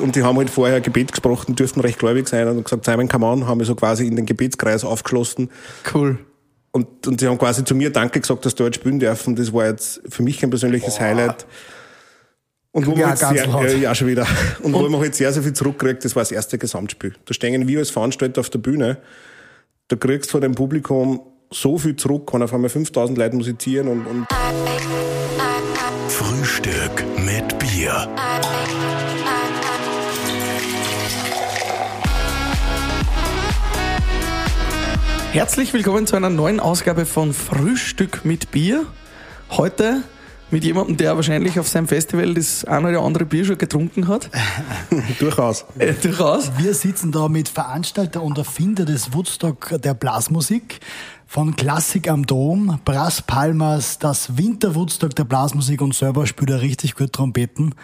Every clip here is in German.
Und die haben halt vorher Gebet gesprochen, dürften recht gläubig sein und gesagt, Simon, come on, haben wir so quasi in den Gebetskreis aufgeschlossen. Cool. Und, und sie haben quasi zu mir Danke gesagt, dass dort spielen dürfen. Das war jetzt für mich ein persönliches Boah. Highlight. Und wo ja, man halt sehr, äh, ja, schon wieder. Und, und wo man halt sehr, sehr viel zurückkriegt, das war das erste Gesamtspiel. Da stehen wir als Veranstalter auf der Bühne. Da kriegst du von dem Publikum so viel zurück, wenn auf einmal 5000 Leute musizieren und, und Frühstück mit Bier. Herzlich willkommen zu einer neuen Ausgabe von Frühstück mit Bier. Heute mit jemandem, der wahrscheinlich auf seinem Festival das eine oder andere Bier schon getrunken hat. durchaus. Äh, durchaus. Wir sitzen da mit Veranstalter und Erfinder des Woodstock der Blasmusik von Klassik am Dom, Brass Palmas, das Winter Woodstock der Blasmusik und selber spielt er richtig gut Trompeten.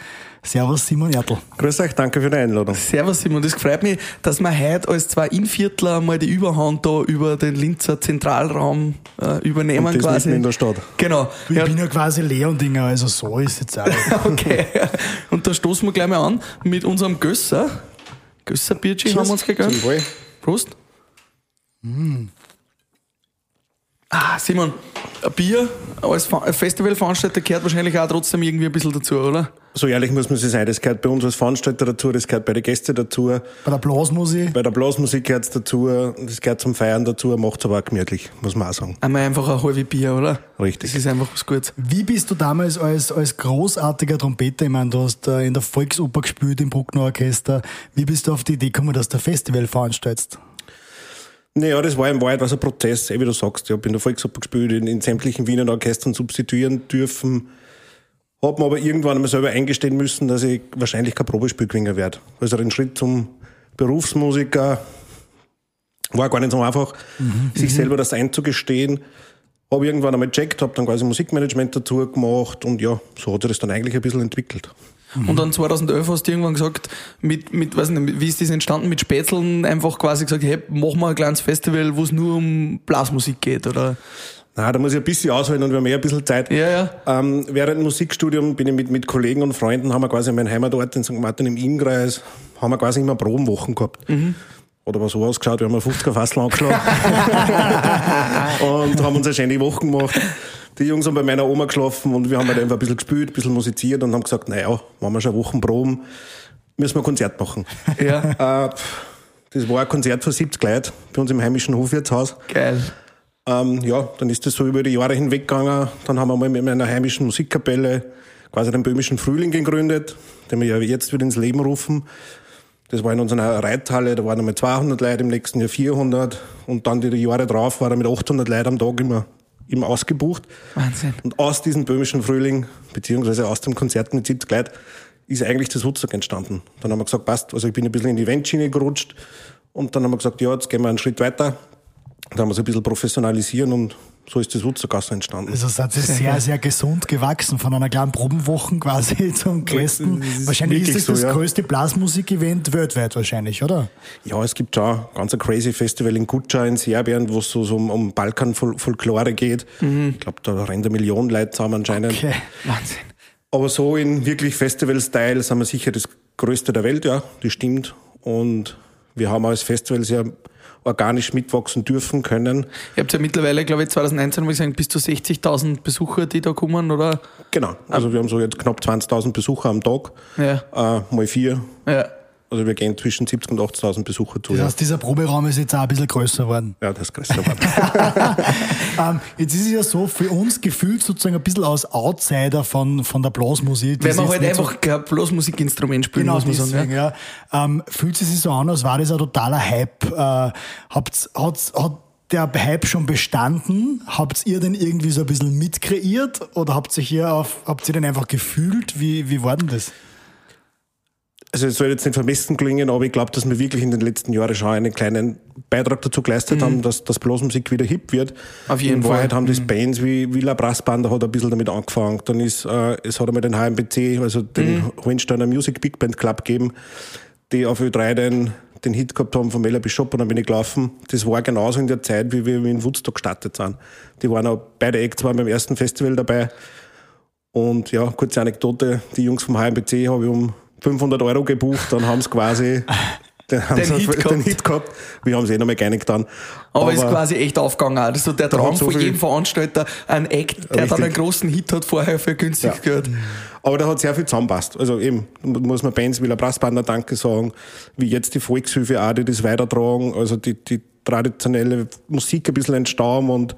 Servus Simon Ertl. Grüß euch, danke für die Einladung. Servus Simon, das freut mich, dass wir heute als zwei Inviertler mal die Überhand da über den Linzer Zentralraum äh, übernehmen und das quasi. in der Stadt. Genau. Ich ja. bin ja quasi Leondinger, also so ist es jetzt auch. okay. Und da stoßen wir gleich mal an mit unserem Gösser. Gösser Bierchi haben wir uns gegönnt. Prost. Mm. Ah, Simon, ein Bier als Festivalveranstalter gehört wahrscheinlich auch trotzdem irgendwie ein bisschen dazu, oder? So ehrlich muss man sich sein, das gehört bei uns als Veranstalter dazu, das gehört bei den Gästen dazu. Bei der Blasmusik? Bei der Blasmusik gehört es dazu, das gehört zum Feiern dazu, macht es aber auch gemütlich, muss man auch sagen. Einmal einfach ein halbes Bier, oder? Richtig. Das ist einfach was Gutes. Wie bist du damals als, als großartiger Trompeter, ich meine, du hast in der Volksoper gespielt, im Bruckner Orchester, wie bist du auf die Idee gekommen, dass du ein Festival veranstaltest? Naja, das war im Wahrheit was ein Prozess, eh, wie du sagst. Ich habe in der Volksoper gespielt, in, in sämtlichen Wiener Orchestern substituieren dürfen. Hab mir aber irgendwann einmal selber eingestehen müssen, dass ich wahrscheinlich kein Probespiel gewinnen werde. Also ein Schritt zum Berufsmusiker war gar nicht so einfach, mhm. sich mhm. selber das einzugestehen. Habe irgendwann einmal gecheckt, habe dann quasi Musikmanagement dazu gemacht und ja, so hat sich das dann eigentlich ein bisschen entwickelt. Mhm. Und dann 2011 hast du irgendwann gesagt, mit, mit, weiß nicht, wie ist das entstanden, mit Spätzeln einfach quasi gesagt, hey, machen wir ein kleines Festival, wo es nur um Blasmusik geht, oder? Na, da muss ich ein bisschen ausholen und wir haben eh ein bisschen Zeit. Ja, ja. Ähm, während dem Musikstudium bin ich mit, mit Kollegen und Freunden, haben wir quasi meinen Heimatort in St. Martin im Innkreis, haben wir quasi immer Probenwochen gehabt. Mhm. Hat aber so ausgeschaut, wir haben 50er Fassel angeschlagen und haben uns eine schöne Woche gemacht. Die Jungs haben bei meiner Oma geschlafen und wir haben halt einfach ein bisschen gespielt, ein bisschen musiziert und haben gesagt, naja, machen wir schon Wochen Proben, müssen wir ein Konzert machen. Ja. Äh, das war ein Konzert von 70 Leuten bei uns im heimischen Hofwirtshaus. Geil. Ähm, ja, dann ist das so über die Jahre hinweg gegangen. Dann haben wir mal mit meiner heimischen Musikkapelle quasi den böhmischen Frühling gegründet, den wir ja jetzt wieder ins Leben rufen. Das war in unserer Reithalle, da waren einmal 200 Leute, im nächsten Jahr 400 und dann die Jahre drauf waren er mit 800 Leuten am Tag immer ihm ausgebucht. Wahnsinn. Und aus diesem böhmischen Frühling, beziehungsweise aus dem Konzert mit 70 Leuten, ist eigentlich das Woodstock entstanden. Dann haben wir gesagt, passt, also ich bin ein bisschen in die Eventschiene gerutscht und dann haben wir gesagt, ja, jetzt gehen wir einen Schritt weiter. Dann haben wir es ein bisschen professionalisieren und so ist das Wutzergasse entstanden. Also seid ihr sehr, sehr gesund gewachsen, von einer kleinen Probenwoche quasi zum größten. Wahrscheinlich ist das so, das ja. größte Blasmusik-Event weltweit wahrscheinlich, oder? Ja, es gibt schon ganz ein crazy Festival in Kutscha in Serbien, wo es so, so um, um Balkan-Folklore geht. Mhm. Ich glaube, da rennt eine Million Leute zusammen anscheinend. Okay, Wahnsinn. Aber so in wirklich Festival-Style sind wir sicher das größte der Welt, ja, das stimmt. Und wir haben als Festival sehr organisch mitwachsen dürfen können. Ihr habt ja mittlerweile, glaube ich, 2019 muss ich sagen, bis zu 60.000 Besucher, die da kommen, oder? Genau. Also wir haben so jetzt knapp 20.000 Besucher am Tag. Ja. Äh, mal vier. Ja. Also wir gehen zwischen 70 und 80.000 Besucher zu. Das heißt, ja. dieser Proberaum ist jetzt auch ein bisschen größer geworden. Ja, das ist größer geworden. ähm, jetzt ist es ja so, für uns gefühlt sozusagen ein bisschen als Outsider von, von der Blasmusik. Weil man halt einfach so kein Blasmusikinstrument spielen, genau, muss man deswegen, sagen. Ja. Ähm, fühlt es sich so an, als war das ein totaler Hype. Äh, habt, hat, hat der Hype schon bestanden? Habt ihr den irgendwie so ein bisschen mitkreiert oder habt ihr hier auf, habt ihr den einfach gefühlt? Wie, wie war denn das? Also es soll jetzt nicht vermessen klingen, aber ich glaube, dass wir wirklich in den letzten Jahren schon einen kleinen Beitrag dazu geleistet mhm. haben, dass, dass Blasmusik wieder hip wird. Auf jeden in Fall. Wahrheit haben das mhm. Bands wie Villa Brassband hat ein bisschen damit angefangen. Dann ist, äh, es hat einmal den HMBC, also den mhm. Hohensteiner Music Big Band Club gegeben, die auf Ö3 den, den Hit gehabt haben von Mella Bishop und dann bin ich gelaufen. Das war genauso in der Zeit, wie wir in Woodstock gestartet sind. Die waren auch beide Acts waren beim ersten Festival dabei. Und ja, kurze Anekdote, die Jungs vom HMBC habe ich um 500 Euro gebucht, dann haben sie quasi den, Den sie Hit den gehabt. Hit gehabt. Wir haben es eh noch mal geeinigt getan. Aber, ist quasi echt aufgegangen. Also der Traum so von jedem Veranstalter, ein Act, der dann Richtig. einen großen Hit hat, vorher für günstig Ja. gehört. Aber da hat sehr viel zusammenpasst. Also eben, muss man Bands wie La Brassbanda Danke sagen, wie jetzt die Volkshilfe auch, die das weitertragen, also die, die traditionelle Musik ein bisschen entstauben und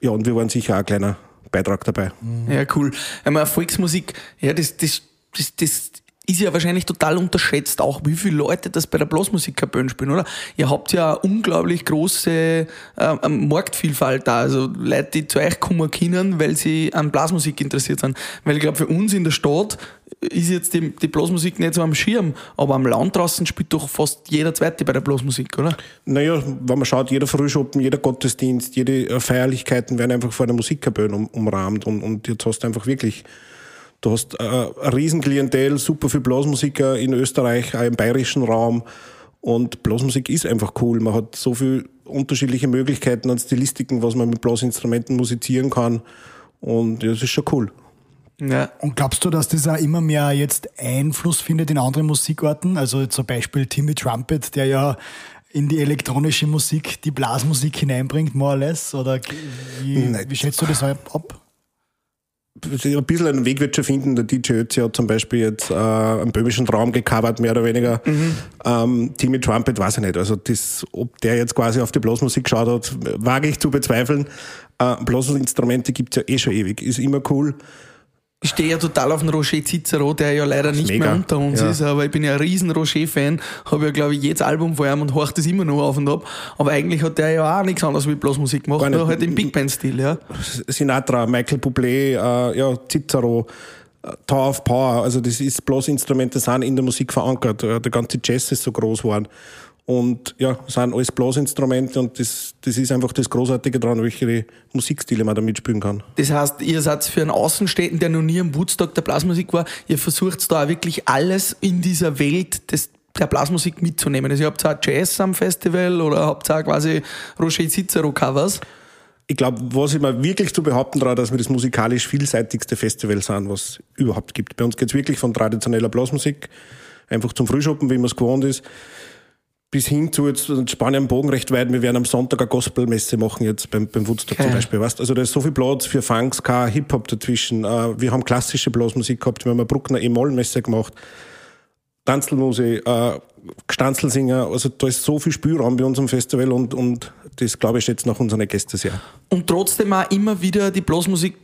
ja, und wir waren sicher auch ein kleiner Beitrag dabei. Ja, cool. Einmal Volksmusik, ja, das, das, das, das ist ja wahrscheinlich total unterschätzt, auch wie viele Leute das bei der Blasmusikkapelle spielen, oder? Ihr habt ja eine unglaublich große äh, Marktvielfalt da. Also Leute, die zu euch kommen können, weil sie an Blasmusik interessiert sind. Weil ich glaube, für uns in der Stadt ist jetzt die, die Blasmusik nicht so am Schirm, aber am Land draußen spielt doch fast jeder Zweite bei der Blasmusik, oder? Naja, wenn man schaut, jeder Frühschoppen, jeder Gottesdienst, jede Feierlichkeiten werden einfach von der Musikkapelle um, umrahmt und, und jetzt hast du einfach wirklich, du hast äh, ein Riesenklientel, super viel Blasmusiker in Österreich, auch im bayerischen Raum und Blasmusik ist einfach cool. Man hat so viele unterschiedliche Möglichkeiten an Stilistiken, was man mit Blasinstrumenten musizieren kann und ja, das ist schon cool. Ja. Und glaubst du, dass das auch immer mehr jetzt Einfluss findet in andere Musikarten? Also zum Beispiel Timmy Trumpet, der ja in die elektronische Musik die Blasmusik hineinbringt, more or less? Oder wie, wie schätzt du das ab? Ein bisschen einen Weg wird schon finden. Der DJ Ötzi hat zum Beispiel jetzt äh, einen böhmischen Traum gecovert, mehr oder weniger. Ähm, Timmy Trumpet weiß ich nicht. Also das, ob der jetzt quasi auf die Blasmusik geschaut hat, wage ich zu bezweifeln. Äh, Blasinstrumente gibt's ja eh schon ewig. Ist immer cool. Ich stehe ja total auf den Roger Cicero, der ja leider nicht mega. mehr unter uns Ja. ist, aber ich bin ja ein riesen Roger-Fan, habe ja glaube ich jedes Album von ihm und horcht das immer noch auf und ab. Aber eigentlich hat der ja auch nichts anderes wie bloß Musik gemacht, nur halt im Big Band-Stil, ja. Sinatra, Michael Bublé, äh, ja, Cicero, äh, Tower of Power. Also das ist Blasinstrumente sind in der Musik verankert. Äh, Der ganze Jazz ist so groß geworden. Und ja, sind alles Blasinstrumente und das, das ist einfach das Großartige daran, welche Musikstile man da mitspielen kann. Das heißt, ihr seid für einen Außenstädten, der noch nie am Woodstock der Blasmusik war, ihr versucht da auch wirklich alles in dieser Welt des der Blasmusik mitzunehmen. Also ihr habt auch Jazz am Festival oder habt auch quasi Roger Cicero Covers. Ich glaube, was ich mir wirklich zu behaupten traue, dass wir das musikalisch vielseitigste Festival sind, was es überhaupt gibt. Bei uns geht's wirklich von traditioneller Blasmusik, einfach zum Frühschoppen, wie man es gewohnt ist, bis hin zu jetzt Spanien Bogen recht weit. Wir werden am Sonntag eine Gospelmesse machen jetzt beim, beim Woodstock Geil. zum Beispiel. Weißt? Also da ist so viel Platz für Funk, Ska, Hip-Hop dazwischen. Äh, Wir haben klassische Blasmusik gehabt, wir haben eine Bruckner E-Moll-Messe gemacht. Tanzelmusik, äh, Gestanzelsinger, also da ist so viel Spielraum bei uns am Festival und, und das glaube ich schätzt nach unseren Gästen sehr. Und trotzdem auch immer wieder, die Blasmusik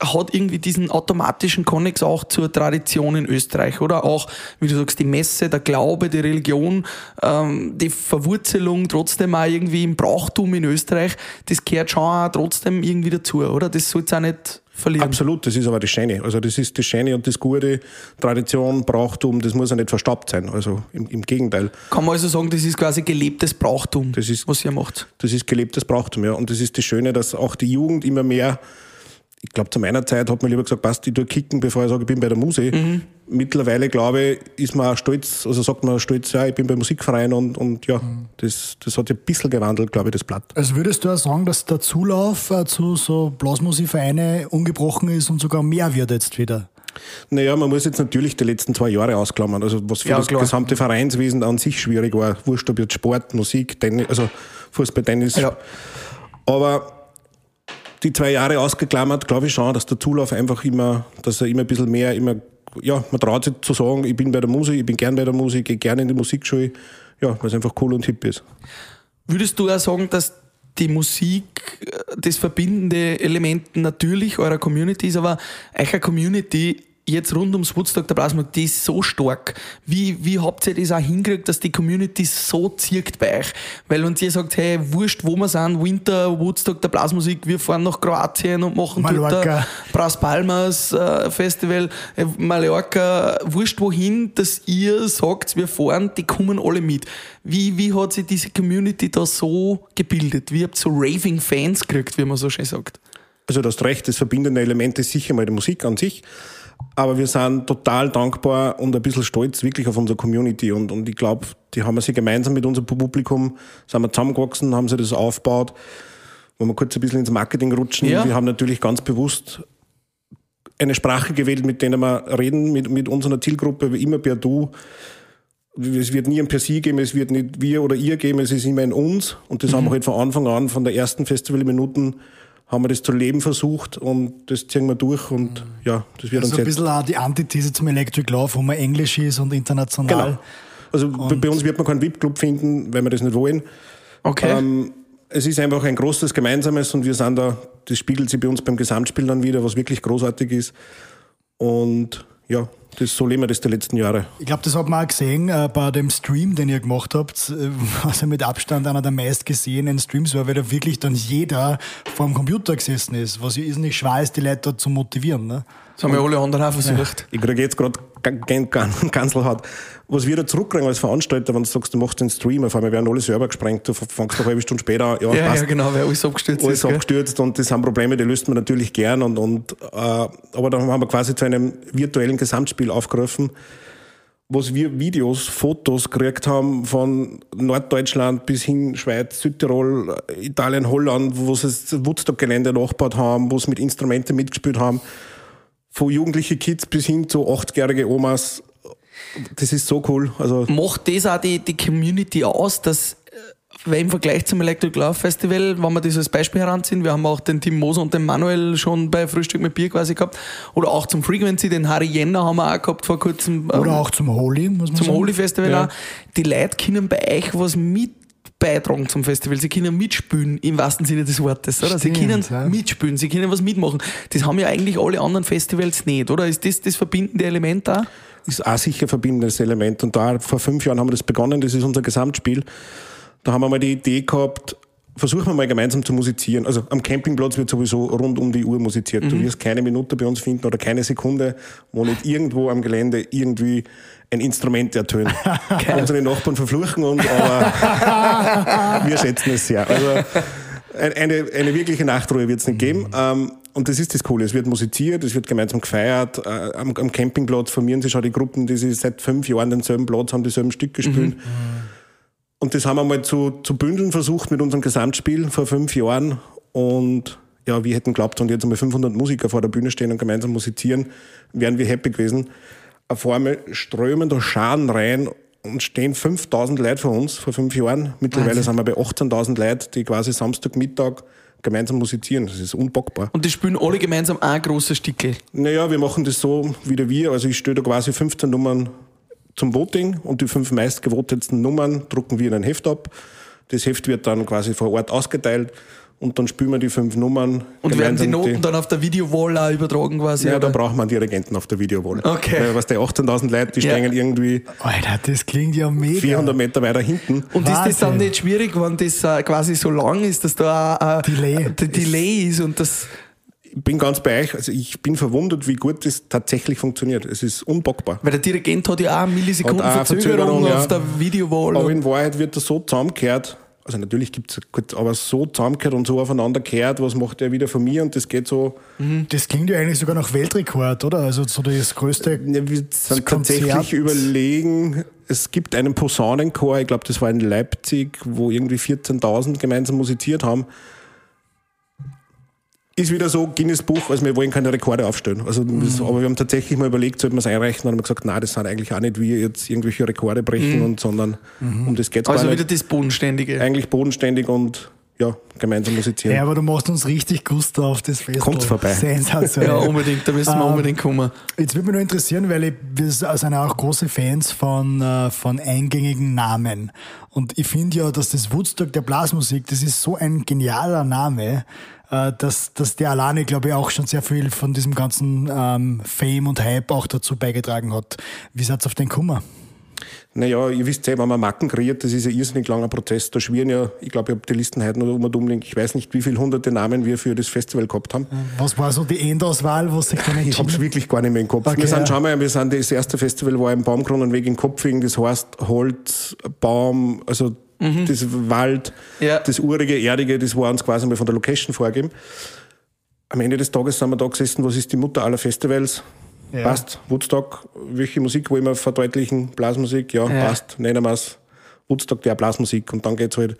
hat irgendwie diesen automatischen Konnex auch zur Tradition in Österreich, oder? Auch, wie du sagst, die Messe, der Glaube, die Religion, ähm, die Verwurzelung trotzdem auch irgendwie im Brauchtum in Österreich, das gehört schon auch trotzdem irgendwie dazu, oder? Das soll auch nicht verlieren. Absolut, das ist aber das Schöne. Also das ist das Schöne und das Gute, Tradition, Brauchtum, das muss ja nicht verstaubt sein. Also im, im Gegenteil. Kann man also sagen, das ist quasi gelebtes Brauchtum, Das ist- was ihr macht. Das ist gelebtes Brauchtum, ja. Und das ist das Schöne, dass auch die Jugend immer mehr, ich glaube, zu meiner Zeit hat man lieber gesagt, passt, ich tue kicken, bevor ich sage, ich bin bei der Musik. Mittlerweile, glaube ich, ist man auch stolz, also sagt man stolz, ja, ich bin beim Musikverein und, und ja, das, das hat ja ein bisschen gewandelt, glaube ich, das Blatt. Also würdest du auch sagen, dass der Zulauf äh, zu so Blasmusikvereinen ungebrochen ist und sogar mehr wird jetzt wieder? Naja, man muss jetzt natürlich die letzten zwei Jahre ausklammern. Also was für Ja, das klar. gesamte Vereinswesen an sich schwierig war. Wurscht, ob jetzt Sport, Musik, Tennis, also Fußball, Tennis. Ja. Aber die zwei Jahre ausgeklammert, glaube ich schon, dass der Zulauf einfach immer, dass er immer ein bisschen mehr, immer, ja, man traut sich zu sagen, ich bin bei der Musik, ich bin gern bei der Musik, gehe gerne in die Musikschule, ja, weil es einfach cool und hip ist. Würdest du auch sagen, dass die Musik äh, das verbindende Element natürlich eurer Community ist, aber eure Community jetzt rund ums Woodstock der Blasmusik, die ist so stark. Wie, wie habt ihr das auch hingekriegt, dass die Community so zirkt bei euch? Weil wenn ihr sagt, hey, wurscht, wo wir sind, Winter, Woodstock der Blasmusik, wir fahren nach Kroatien und machen dort Mallorca. ein Bras Palmas äh, Festival, äh, Mallorca, wurscht wohin, dass ihr sagt, wir fahren, die kommen alle mit. Wie, wie hat sich diese Community da so gebildet? Wie habt ihr so raving Fans gekriegt, wie man so schön sagt? Also du hast recht, das verbindende Element ist sicher mal die Musik an sich. Aber wir sind total dankbar und ein bisschen stolz wirklich auf unsere Community. Und, und ich glaube, die haben wir sie gemeinsam mit unserem Publikum, sind wir zusammengewachsen, haben sie das aufgebaut. Wenn wir kurz ein bisschen ins Marketing rutschen, Ja. wir haben natürlich ganz bewusst eine Sprache gewählt, mit denen wir reden, mit, mit unserer Zielgruppe, wie immer per Du. Es wird nie ein per Sie geben, es wird nicht wir oder ihr geben, es ist immer ein uns. Und das haben wir halt von Anfang an, von der ersten Festivalminuten, haben wir das zu leben versucht und das ziehen wir durch und ja, das wird Also uns ein jetzt bisschen auch die Antithese zum Electric Love, wo man Englisch ist und international. Genau. Also bei- bei uns wird man keinen VIP-Club finden, weil wir das nicht wollen. Okay. Ähm, es ist einfach ein großes Gemeinsames und wir sind da, das spiegelt sich bei uns beim Gesamtspiel dann wieder, was wirklich großartig ist. Und ja, das, so leben wir das die letzten Jahre. Ich glaube, das hat man auch gesehen äh, bei dem Stream, den ihr gemacht habt, äh, was ja mit Abstand einer der meistgesehenen Streams war, weil da wirklich dann jeder vor dem Computer gesessen ist, was ja irrsinnig schwer ist, die Leute dort zu motivieren. Ne? Das haben ja alle anderen auch versucht. Ich kriege jetzt gerade ganz hart. Was wir da zurückkriegen als Veranstalter, wenn du sagst, du machst den Stream, auf einmal werden alle Server gesprengt, du fängst eine halbe Stunde später an, ja, Ja, ja, genau, weil alles abgestürzt alles ist. gell? abgestürzt und das sind Probleme, die löst man natürlich gern und, und äh, aber dann haben wir quasi zu einem virtuellen Gesamtspiel aufgerufen, wo wir Videos, Fotos gekriegt haben von Norddeutschland bis hin Schweiz, Südtirol, Italien, Holland, wo sie das Woodstock-Gelände nachgebaut haben, wo sie mit Instrumenten mitgespielt haben, von jugendliche Kids bis hin zu 80-jährige Omas. Das ist so cool. Also Macht das auch die, die Community aus, dass äh, weil im Vergleich zum Electric Love Festival, wenn wir das als Beispiel heranziehen, wir haben auch den Tim Moser und den Manuel schon bei Frühstück mit Bier quasi gehabt, oder auch zum Frequency, den Harry Jenner haben wir auch gehabt vor kurzem. ähm, Oder auch zum Holy, muss man zum sagen. Holy Festival Ja. auch. Die Leute können bei euch was mit beitragen zum Festival. Sie können mitspielen, im wahrsten Sinne des Wortes. Oder? Sie Stimmt, können ja. mitspielen, sie können was mitmachen. Das haben ja eigentlich alle anderen Festivals nicht, oder? Ist das das verbindende Element da? ist auch sicher ein verbindendes Element. Und da vor fünf Jahren haben wir das begonnen, das ist unser Gesamtspiel. Da haben wir mal die Idee gehabt, versuchen wir mal gemeinsam zu musizieren. Also am Campingplatz wird sowieso rund um die Uhr musiziert. Mhm. Du wirst keine Minute bei uns finden oder keine Sekunde, wo nicht irgendwo am Gelände irgendwie ein Instrument ertönt. Unsere Nachbarn verfluchen uns, aber wir schätzen es sehr. Also ein- eine, eine wirkliche Nachtruhe wird es nicht geben. Ähm, und das ist das Coole. Es wird musiziert, es wird gemeinsam gefeiert. Äh, am, am Campingplatz formieren sich schon die Gruppen, die sich seit fünf Jahren denselben Platz haben, dieselben Stück gespielt. Und das haben wir mal zu, zu bündeln versucht mit unserem Gesamtspiel vor fünf Jahren. Und ja, wir hätten geglaubt, wenn jetzt einmal 500 Musiker vor der Bühne stehen und gemeinsam musizieren, wären wir happy gewesen. Auf einmal strömen da Scharen rein und stehen 5000 Leute vor uns vor fünf Jahren. Mittlerweile sind wir bei 18.000 Leuten, die quasi Samstagmittag gemeinsam musizieren. Das ist unpackbar. Und die spielen alle gemeinsam ein großes Stickel. Naja, wir machen das so wieder wir. Also ich stelle da quasi 15 Nummern zum Voting und die fünf meistgevotetsten Nummern drucken wir in ein Heft ab. Das Heft wird dann quasi vor Ort ausgeteilt und dann spielen wir die fünf Nummern. Und werden die Noten dann auf der Videowall auch übertragen quasi? ja, oder? da braucht man Dirigenten auf der Videowall. Okay. Weil, was die 18.000 Leute, die Ja. stehen irgendwie Alter, das klingt ja mega. 400 Meter weiter hinten. Und ist das dann Wahnsinn. nicht schwierig, wenn das äh, quasi so lang ist, dass da ein Delay. der Delay ist und das. Ich bin ganz bei euch. Also ich bin verwundert, wie gut das tatsächlich funktioniert. Es ist unpackbar. Weil der Dirigent hat ja auch Millisekunden Hat auch Verzögerung, Verzögerung, ja. auf der Videowall. Aber in Wahrheit wird das so zusammengekehrt, also natürlich gibt's gut, aber so zusammengekehrt und so aufeinander kehrt, was macht er wieder von mir und das geht so, Das klingt ja eigentlich sogar nach Weltrekord, oder? Also so das größte. ja, wir sind Konzert. tatsächlich überlegen, es gibt einen Posaunenchor, ich glaube, das war in Leipzig, wo irgendwie 14.000 gemeinsam musiziert haben. Ist wieder so, Guinness Buch, also wir wollen keine Rekorde aufstellen. Also das, aber wir haben tatsächlich mal überlegt, sollten wir es einreichen, und haben gesagt, nein, das sind eigentlich auch nicht wir jetzt irgendwelche Rekorde brechen, und, sondern um das geht also gar wieder nicht. das Bodenständige. Eigentlich bodenständig und ja, gemeinsam musizieren. Ja, aber du machst uns richtig Gusto auf das Fest. Kommt vorbei. Sensationell. Ja, unbedingt, da müssen wir Ähm, unbedingt kommen. Jetzt würde mich nur interessieren, weil ich, wir sind ja auch große Fans von, äh, von eingängigen Namen. Und ich finde ja, dass das Woodstock der Blasmusik, das ist so ein genialer Name, äh, dass, dass der alleine, glaube ich, auch schon sehr viel von diesem ganzen ähm, Fame und Hype auch dazu beigetragen hat. Wie seid ihr auf den Kummer? Naja, ihr wisst ja, wenn man Marken kreiert, das ist ein irrsinnig langer Prozess. Da schwirren ja, ich glaube, ich habe die Listen heute noch um und umlegen. Ich weiß nicht, wie viele hunderte Namen wir für das Festival gehabt haben. Was war so die Endauswahl, was sich dann Ich habe es wirklich gar nicht mehr im Kopf. Okay, wir sind ja. schon mal, wir sind das erste Festival war im Baumkronenweg in Kopfing, das heißt Holz, Baum, also das Wald, Ja. das urige, erdige, das war uns quasi mal von der Location vorgegeben. Am Ende des Tages sind wir da gesessen, was ist die Mutter aller Festivals? Ja. Passt, Woodstock, welche Musik wollen wir verdeutlichen? Blasmusik, ja, Ja. passt, nennen wir es Woodstock der Blasmusik und dann geht's halt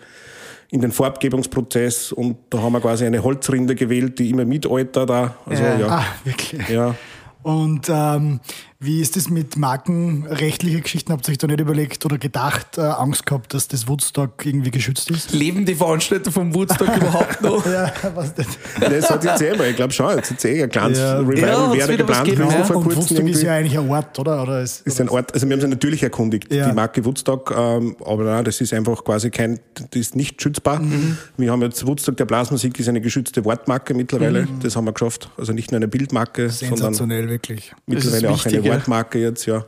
in den Farbgebungsprozess und da haben wir quasi eine Holzrinde gewählt, die immer mitaltert da. Also, Ja. ja. Ah, wirklich. ja. Und ähm, wie ist das mit markenrechtlichen Geschichten? Habt ihr euch da nicht überlegt oder gedacht, äh, Angst gehabt, dass das Woodstock irgendwie geschützt ist? Leben die Veranstalter vom Woodstock überhaupt noch? Ja, was denn? Das hat jetzt eh mal, ich glaube schon, jetzt ist eh ein kleines Ja. Revival Ja, wäre geplant gewesen ja. Und. Woodstock ist ja eigentlich ein Ort, oder? oder ist, ist ein Ort, also wir haben sie natürlich erkundigt, Ja. die Marke Woodstock, ähm, aber nein, das ist einfach quasi kein, das ist nicht schützbar. Mhm. Wir haben jetzt Woodstock der Blasmusik ist eine geschützte Wortmarke mittlerweile, Mhm. das haben wir geschafft. Also nicht nur eine Bildmarke, sondern sensationell, wirklich. mittlerweile auch eine Wortmarke jetzt, ja.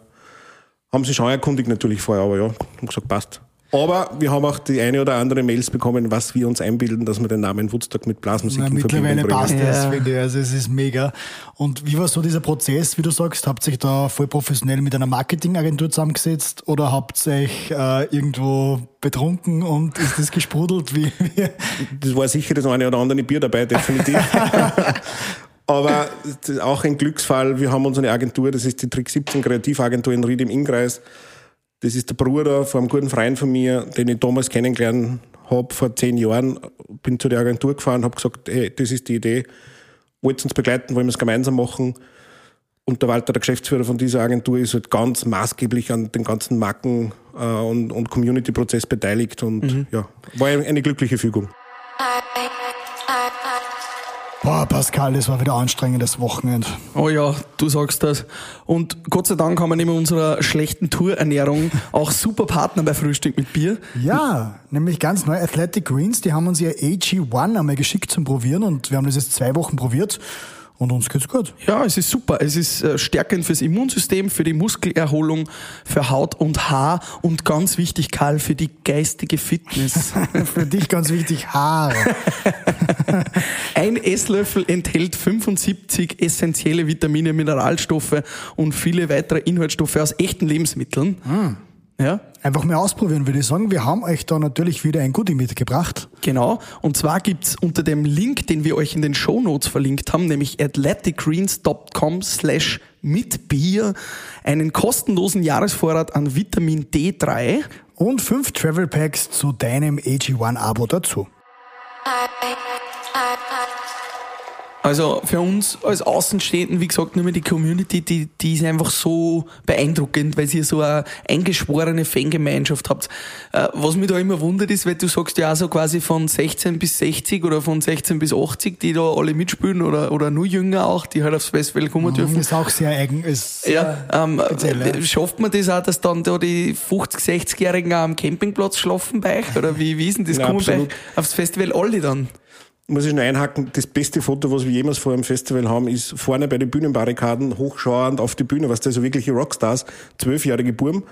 Haben sie schon erkundigt natürlich vorher, aber ja, haben gesagt, passt. Aber wir haben auch die eine oder andere Mails bekommen, was wir uns einbilden, dass wir den Namen Woodstock mit Blasmusik Na, in mittlerweile Verbindung bringen. passt Ja. das, finde ich. Also es ist mega. Und wie war so dieser Prozess, wie du sagst? Habt ihr euch da voll professionell mit einer Marketingagentur zusammengesetzt oder habt ihr euch äh, irgendwo betrunken und ist das gesprudelt? Wie, wie? Das war sicher das eine oder andere Bier dabei, definitiv. Aber das ist auch ein Glücksfall. Wir haben unsere Agentur, das ist die Trick 17 Kreativagentur in Ried im Innkreis. Das ist der Bruder von einem guten Freund von mir, den ich damals kennengelernt habe vor zehn Jahren. Bin zu der Agentur gefahren, habe gesagt, hey, das ist die Idee. Wollt ihr uns begleiten, wollen wir es gemeinsam machen? Und der Walter, der Geschäftsführer von dieser Agentur, ist halt ganz maßgeblich an den ganzen Marken- äh, und, und Community-Prozess beteiligt. Und ja, war eine glückliche Fügung. Boah, Pascal, das war wieder ein anstrengendes Wochenende. Oh ja, du sagst das. Und Gott sei Dank haben wir neben unserer schlechten Tourernährung auch super Partner bei Frühstück mit Bier. Ja, nämlich ganz neu Athletic Greens, die haben uns ihr AG1 einmal geschickt zum Probieren und wir haben das jetzt zwei Wochen probiert und uns geht's gut. Ja, es ist super. Es ist äh, stärkend fürs Immunsystem, für die Muskelerholung, für Haut und Haar und ganz wichtig, Karl, für die geistige Fitness. Für dich ganz wichtig, Haare. Ein Esslöffel enthält 75 essentielle Vitamine, Mineralstoffe und viele weitere Inhaltsstoffe aus echten Lebensmitteln. Ja, Einfach mal ausprobieren, würde ich sagen. Wir haben euch da natürlich wieder ein Goodie mitgebracht. genau. Und zwar gibt's unter dem Link, den wir euch in den Shownotes verlinkt haben, nämlich athleticgreens.com slash mit Bier, einen kostenlosen Jahresvorrat an Vitamin D3. Und fünf Travel Packs zu deinem AG1-Abo dazu. Also für uns als Außenstehenden, wie gesagt, nur mehr die Community, die, die ist einfach so beeindruckend, weil ihr so eine eingeschworene Fangemeinschaft habt. Äh, was mich da immer wundert ist, weil du sagst ja auch so quasi von 16 bis 60 oder von 16 bis 80, die da alle mitspielen oder, oder nur jünger auch, die halt aufs Festival kommen dürfen. Ist auch sehr eigen. Ist Ja, ähm, speziell, äh, schafft man das auch, dass dann da die 50-, 60-Jährigen am Campingplatz schlafen bei euch? Oder wie, wie ist denn das? Ja, Kommen bei euch aufs Festival alle dann? Muss ich noch einhaken, das beste Foto, was wir jemals vor einem Festival haben, ist vorne bei den Bühnenbarrikaden, hochschauend auf die Bühne, was da so wirkliche Rockstars, zwölfjährige Burm,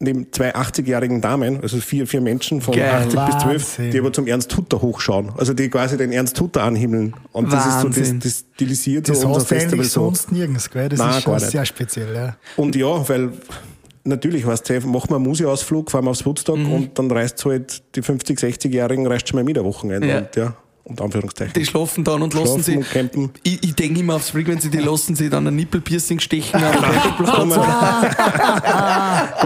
neben zwei 80-jährigen Damen, also vier, vier Menschen von Geil. 80 bis 12, Wahnsinn. die aber zum Ernst Hutter hochschauen. Also die quasi den Ernst Hutter anhimmeln. Und das ist so, das, Wahnsinn. das stilisiert das so unser Festival so. sonst nirgends, gell? Das Nein, ist schon sehr speziell, ja. Und ja, weil natürlich, weißt du, machen wir einen Museausflug, fahren wir aufs Woodstock und dann reist halt die 50-, 60-Jährigen reist schon mal mit am Wochenende. Ja. Und ja, und Anführungszeichen. Die schlafen dann und lassen sie. und. Ich, ich denke immer aufs Frequency, die lassen sie dann ein Nippelpiercing stechen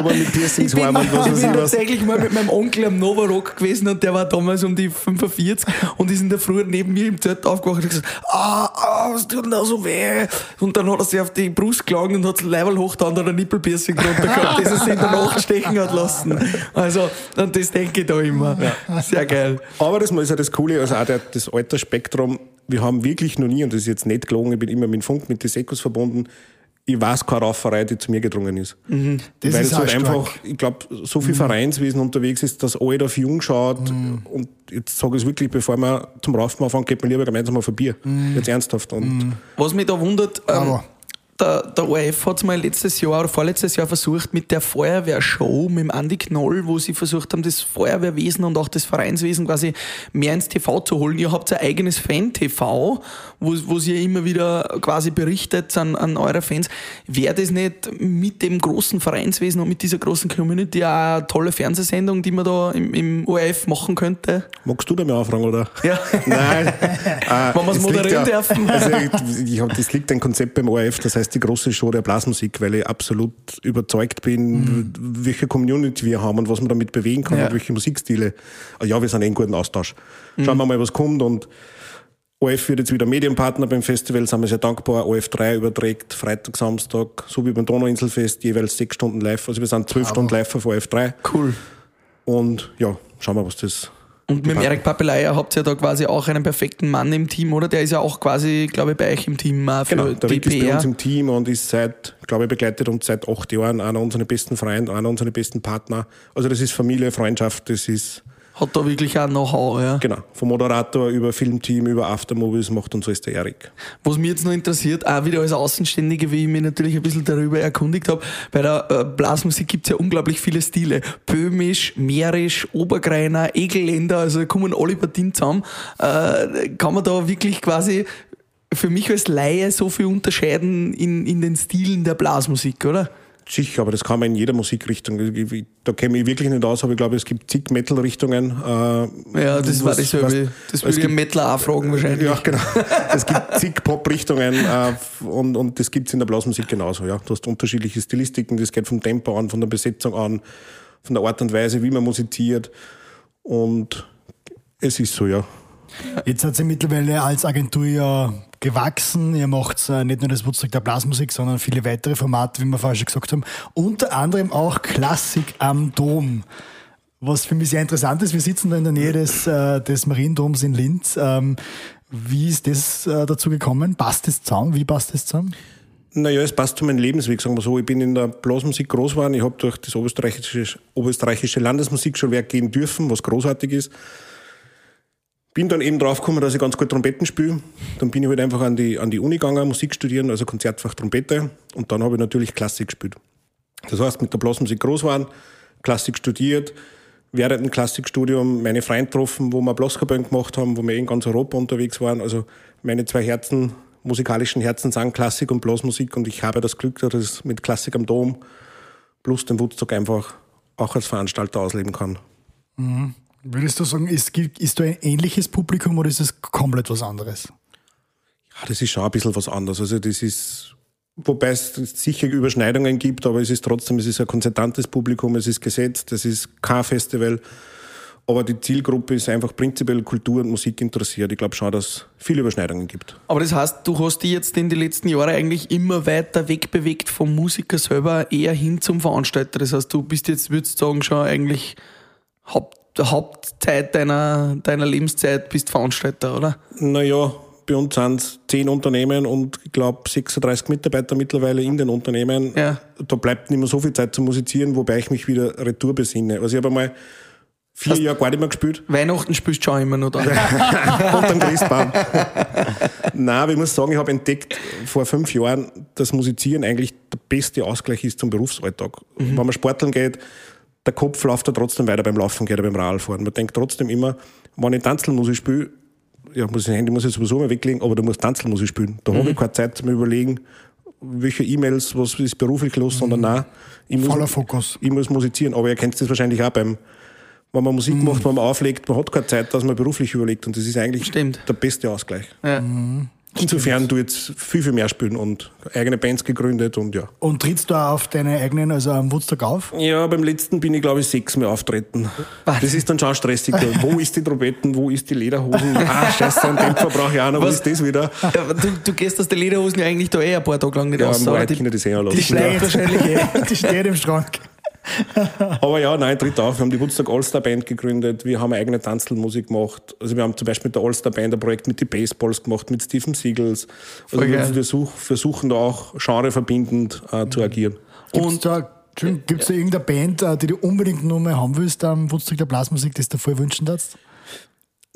man mit Piercings Ich bin, warm und was ich weiß bin ich was. tatsächlich mal mit meinem Onkel am Novarock gewesen und der war damals um die 45 und ist in der Früh neben mir im Zelt aufgewacht und hat gesagt, ah, ah, was tut denn da so weh? Und dann hat er sich auf die Brust geschlagen und hat das Level hoch da und hat ein Nippelpiercing drunter gehabt, das er sich in der Nacht stechen hat lassen. Also, und das denke ich da immer. Sehr geil. Aber das ist ja das Coole, also auch der, das Altersspektrum. Wir haben wirklich noch nie, und das ist jetzt nicht gelogen, ich bin immer mit dem Funk, mit den Sekos verbunden, ich weiß keine Rauferei, die zu mir gedrungen ist. Das Weil ist es halt stark. einfach, ich glaube, so viel Vereinswesen unterwegs ist, dass alt auf jung schaut. Und jetzt sage ich es wirklich, bevor wir zum Raufen anfangen, geht man lieber gemeinsam auf ein Bier. Jetzt ernsthaft. Und Was mich da wundert, ähm, Aber- der, der ORF hat es mal letztes Jahr oder vorletztes Jahr versucht mit der Feuerwehrshow mit dem Andi Knoll, wo sie versucht haben, das Feuerwehrwesen und auch das Vereinswesen quasi mehr ins TV zu holen. Ihr habt ein eigenes Fan-TV, wo, wo ihr immer wieder quasi berichtet an, an eure Fans. Wäre das nicht mit dem großen Vereinswesen und mit dieser großen Community auch eine tolle Fernsehsendung, die man da im, im ORF machen könnte? magst du da mal anfragen, oder? Ja. Nein. äh, Wenn wir's es moderieren dürfen. Also, ich, ich hab, das liegt ein Konzept beim ORF, das heißt die große Show der Blasmusik, weil ich absolut überzeugt bin, welche Community wir haben und was man damit bewegen kann Ja. und welche Musikstile. Ah Ja, wir sind eh in guten Austausch. Schauen wir mal, was kommt und OF wird jetzt wieder Medienpartner beim Festival, sind wir sehr dankbar. OF3 überträgt Freitag, Samstag, so wie beim Donauinselfest, jeweils sechs Stunden live. Also wir sind zwölf Stunden live auf OF3. Cool. Und ja, schauen wir, was das. Und mit dem Erik Papelaya habt ihr ja da quasi auch einen perfekten Mann im Team, oder? Der ist ja auch quasi, glaube ich, bei euch im Team äh, für Genau, der die ist bei uns im Team und ist seit, glaube ich, begleitet uns seit acht Jahren, einer unserer besten Freunde, einer unserer besten Partner. Also das ist Familie, Freundschaft, das ist, Hat da wirklich auch Know-how, ja. genau, vom Moderator über Filmteam, über Aftermovies macht uns alles der Erik. Was mich jetzt noch interessiert, auch wieder als Außenständige, wie ich mich natürlich ein bisschen darüber erkundigt habe, bei der äh, Blasmusik gibt's ja unglaublich viele Stile. Böhmisch, Mährisch, Obergreiner, Egelländer, also da kommen alle Partien zusammen. Äh, kann man da wirklich quasi für mich als Laie so viel unterscheiden in, in den Stilen der Blasmusik, oder? Sicher, aber das kann man in jeder Musikrichtung. Ich- ich- Da kenne ich wirklich nicht aus, aber ich glaube, es gibt zig Metal-Richtungen. Äh, Ja, das war dasselbe. was- Das es würde ich gibt- Mettler auch fragen wahrscheinlich. Ja, genau. Es gibt zig Pop-Richtungen äh, und, und das gibt's in der Blasmusik genauso. Ja. Du hast unterschiedliche Stilistiken, das geht vom Tempo an, von der Besetzung an, von der Art und Weise, wie man musiziert. Und es ist so, ja. Jetzt hat sie mittlerweile als Agentur ja gewachsen. Ihr macht äh, nicht nur das Woodstock der Blasmusik, sondern viele weitere Formate, wie wir vorher schon gesagt haben. Unter anderem auch Klassik am Dom. Was für mich sehr interessant ist, wir sitzen da in der Nähe des, äh, des Mariendoms in Linz. Ähm, wie ist das äh, dazu gekommen? Passt das zusammen? Wie passt das zusammen? Naja, es passt zu meinem Lebensweg, sagen wir so. Ich bin in der Blasmusik groß geworden. Ich habe durch das österreichische, österreichische Landesmusikschulwerk gehen dürfen, was großartig ist. Bin dann eben draufgekommen, dass ich ganz gut Trompeten spiele. Dann bin ich halt einfach an die, an die Uni gegangen, Musik studieren, also Konzertfach Trompete. Und dann habe ich natürlich Klassik gespielt. Das heißt, mit der Blasmusik groß geworden, Klassik studiert, während dem Klassikstudium meine Freunde getroffen, wo wir Blaskapellen gemacht haben, wo wir in ganz Europa unterwegs waren. Also meine zwei Herzen, musikalischen Herzen sind Klassik und Blasmusik und ich habe das Glück, dass ich mit Klassik am Dom plus dem Woodstock einfach auch als Veranstalter ausleben kann. Würdest du sagen, ist, ist da ein ähnliches Publikum oder ist es komplett was anderes? Ja, das ist schon ein bisschen was anderes. Also das ist, wobei es sicher Überschneidungen gibt, aber es ist trotzdem, es ist ein konzertantes Publikum, es ist gesetzt, es ist kein Festival. Aber die Zielgruppe ist einfach prinzipiell Kultur und Musik interessiert. Ich glaube schon, dass es viele Überschneidungen gibt. Aber das heißt, du hast dich jetzt in den letzten Jahren eigentlich immer weiter wegbewegt vom Musiker selber eher hin zum Veranstalter. Das heißt, du bist jetzt, würdest du sagen, schon eigentlich Haupt, Hauptzeit deiner, deiner Lebenszeit bist Veranstalter, oder? Naja, bei uns sind es zehn Unternehmen und ich glaube 36 Mitarbeiter mittlerweile in den Unternehmen. Ja. Da bleibt nicht mehr so viel Zeit zu musizieren, wobei ich mich wieder retour besinne. Also ich habe einmal vier Jahre gar nicht mehr gespielt. Weihnachten spielst du schon immer noch da. Unterm Christbaum. Nein, aber ich muss sagen, ich habe entdeckt vor fünf Jahren, dass Musizieren eigentlich der beste Ausgleich ist zum Berufsalltag. Wenn man sporteln geht, der Kopf läuft da trotzdem weiter beim Laufen geht oder beim Radfahren. Man denkt trotzdem immer, wenn ich Tanzelmusik spiele, ja, muss ich Handy muss ich sowieso mal weglegen, aber du musst Tanzelmusik spielen. Da habe ich keine Zeit zum Überlegen, welche E-Mails, was ist beruflich los, sondern nein, ich muss, Voller Fokus. ich muss musizieren. Aber ihr kennt das wahrscheinlich auch beim, wenn man Musik macht, wenn man auflegt, man hat keine Zeit, dass man beruflich überlegt. Und das ist eigentlich Stimmt. der beste Ausgleich. Ja. Insofern du jetzt viel, viel mehr spielen und eigene Bands gegründet und ja. Und trittst du auch auf deine eigenen, also am Woodstock auf? Ja, beim letzten bin ich, glaube ich, sechsmal auftreten. Das ist dann schon stressig. wo ist die Trompeten, wo ist die Lederhosen? Ah, scheiße, ein Dämpfer brauche ich auch noch, wo Was? ist das wieder? Ja, du, du gehst aus der Lederhosen ja eigentlich da eh ein paar Tage lang nicht Ja, aber Wald die, eh die lassen. bleibt wahrscheinlich eh. Die steht im Schrank. Aber ja, nein, tritt auf. Wir haben die Woodstock All-Star Band gegründet. Wir haben eine eigene Tanzelmusik gemacht. Also wir haben zum Beispiel mit der All-Star Band ein Projekt mit den Baseballs gemacht, mit Stephen Siegels. Also Voll wir versuch, versuchen da auch genreverbindend äh, zu agieren. Gibt's da, Entschuldigung, gibt's da irgendeine Band, äh, die du unbedingt noch mal haben willst am Woodstock der Blasmusik, das du voll wünschen darfst?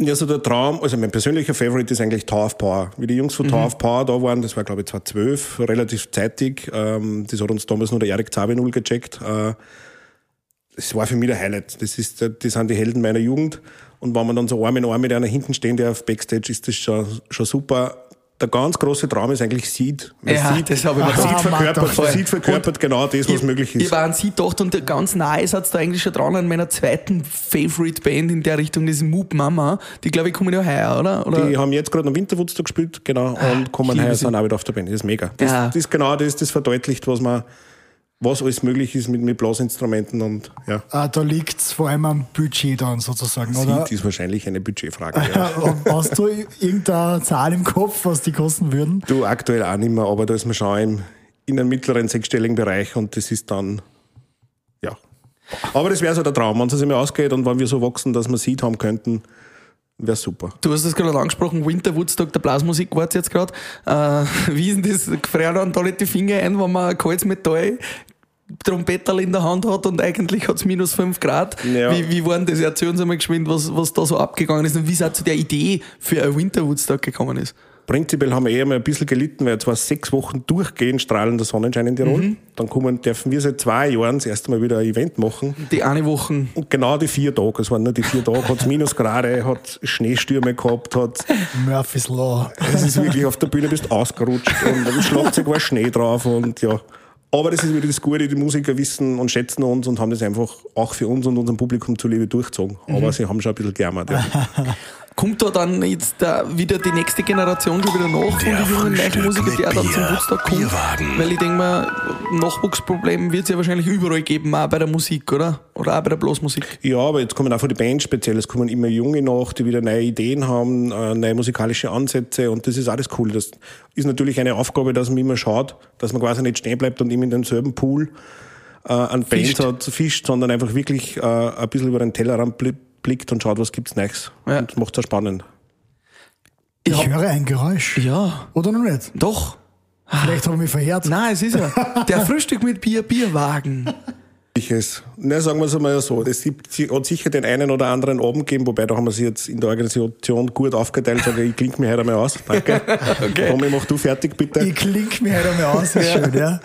Ja, so der Traum, also mein persönlicher Favorite ist eigentlich Tower of Power. Wie die Jungs von Tower of Power da waren, das war glaube ich 2012, relativ zeitig. Ähm, das hat uns damals nur der Erik Zabinul gecheckt. Äh, das war für mich der Highlight. Das, ist, das sind die Helden meiner Jugend. Und wenn man dann so Arm in Arm mit einer hinten stehen, der auf Backstage ist, das schon, schon super. Der ganz große Traum ist eigentlich Seed. Weil Ja, Seed, das hab ich mir Seed gedacht. verkörpert, Voll. Seed verkörpert genau das, was möglich Ich ist. war an sie gedacht und ganz nahe ist da eigentlich schon dran an meiner zweiten Favorite Band in der Richtung, das ist Moop Mama. Die glaube ich kommen ja heuer, oder? oder? Die haben jetzt gerade noch Winterwoodstock gespielt, genau, und kommen liebe heuer sind auch wieder auf der Band. Das ist mega. Das, Ja. das ist genau das, das verdeutlicht, was man, was alles möglich ist mit, mit Blasinstrumenten und ja. Äh, da liegt es vor allem am Budget dann sozusagen, oder? Seed ist wahrscheinlich eine Budgetfrage. Ja. Hast du irgendeine Zahl im Kopf, was die kosten würden? Du aktuell auch nicht mehr, aber da ist man schon im, in einem mittleren sechsstelligen Bereich und das ist dann, ja. Aber das wäre so der Traum, wenn es immer ausgeht und wenn wir so wachsen, dass wir Seed haben könnten, wäre super. Du hast es gerade angesprochen, Winter Woodstock, der Blasmusik war jetzt gerade. Äh, wie ist denn das? Gefrieren dann da nicht die Finger ein, wenn man ein kaltes Metall Trompeterl in der Hand hat und eigentlich hat es minus 5 Grad. Ja. Wie, wie war denn das? Erzählen Sie mal geschwind, was, was da so abgegangen ist und wie es auch zu der Idee für ein Winter Woodstock gekommen ist. Prinzipiell haben wir eher mal ein bisschen gelitten, weil jetzt war sechs Wochen durchgehend strahlender Sonnenschein in Tirol. Mhm. Dann kommen, dürfen wir seit zwei Jahren das erste Mal wieder ein Event machen. Die eine Woche. Und genau die vier Tage, es waren nur die vier Tage, hat es Minusgrade, hat Schneestürme gehabt, hat, Murphy's Law. es ist wirklich auf der Bühne bist ausgerutscht und am Schlagzeug war Schnee drauf und ja. Aber das ist wieder das Gute, die Musiker wissen und schätzen uns und haben das einfach auch für uns und unserem Publikum zuliebe durchgezogen. Mhm. Aber sie haben schon ein bisschen gejammert. Ja. Kommt da dann jetzt da wieder die nächste Generation schon wieder nach von Der den jungen neuen Frühstück Musiker, mit der dann zum. Woodstock kommt? Bierwagen. Weil ich denke mal, Nachwuchsprobleme wird es ja wahrscheinlich überall geben, auch bei der Musik, oder? Oder auch bei der Blasmusik. Ja, aber jetzt kommen auch von den Bands speziell, es kommen immer Junge nach, die wieder neue Ideen haben, äh, neue musikalische Ansätze und das ist alles cool. Das ist natürlich eine Aufgabe, dass man immer schaut, dass man quasi nicht stehen bleibt und immer in denselben Pool äh, an Bands hat, fischt, sondern einfach wirklich äh, ein bisschen über den Tellerrand bli- blickt und schaut, was gibt's Neues. Ja. Und das macht's auch spannend. Ich Ja. höre ein Geräusch. Ja, Oder noch nicht? doch. Vielleicht habe ich mich verhört. Nein, es ist ja der Frühstück mit Bier, Bierwagen. Ich es. Na, sagen wir es einmal so. Es hat sicher den einen oder anderen Abend gegeben, wobei da haben wir sie jetzt in der Organisation gut aufgeteilt. Sage, ich klinge mich heute einmal aus. Danke. Okay. Tommy, mach du fertig, bitte. Ich klinke mich halt einmal aus, ist schön, ja.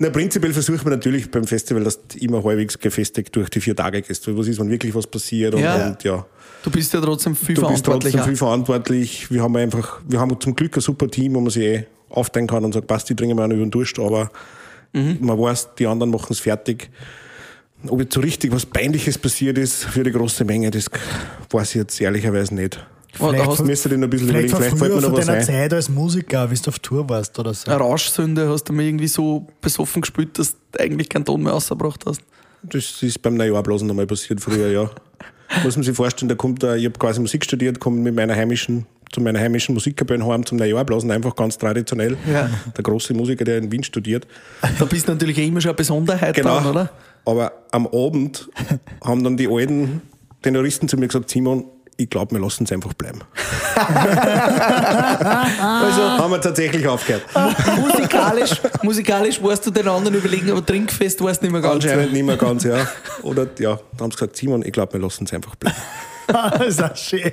Na, prinzipiell versucht man natürlich beim Festival, dass du immer halbwegs gefestigt durch die vier Tage gehst. Was ist, wenn wirklich was passiert und Ja. und, ja. Du bist ja trotzdem viel du bist verantwortlich. trotzdem viel verantwortlich. Wir haben einfach, wir haben zum Glück ein super Team, wo man sich eh aufteilen kann und sagt, passt, die dringen wir auch noch über den Durst, aber Mhm. man weiß, die anderen machen es fertig. Ob jetzt so richtig was Peinliches passiert ist für die große Menge, das weiß ich jetzt ehrlicherweise nicht. Oh, da Vielleicht hast Das müsste ich noch ein bisschen Vielleicht überlegen, vielleicht fällt früher mir noch was deiner ein. Zeit als Musiker, wie du auf Tour warst oder so. eine Rauschsünde, hast du mir irgendwie so besoffen gespielt, dass du eigentlich keinen Ton mehr rausgebracht hast. Das ist beim Neujahrblasen nochmal passiert früher, ja. Muss man sich vorstellen, da kommt ich habe quasi Musik studiert, komme mit meiner heimischen, zu meiner heimischen Musikkapelle heim zum Neujahrblasen, einfach ganz traditionell. Ja. Der große Musiker, der in Wien studiert. Da bist du natürlich immer schon eine Besonderheit Genau. dran, oder? Aber am Abend haben dann die alten Tenoristen zu mir gesagt, Simon, ich glaube, wir lassen es einfach bleiben. also haben wir tatsächlich aufgehört. musikalisch, musikalisch warst du den anderen überlegen, aber trinkfest warst du nicht mehr ganz. Anscheinend nicht mehr ganz, ja. Oder ja, da haben sie gesagt, Simon, ich glaube, wir lassen es einfach bleiben. das ist auch schön.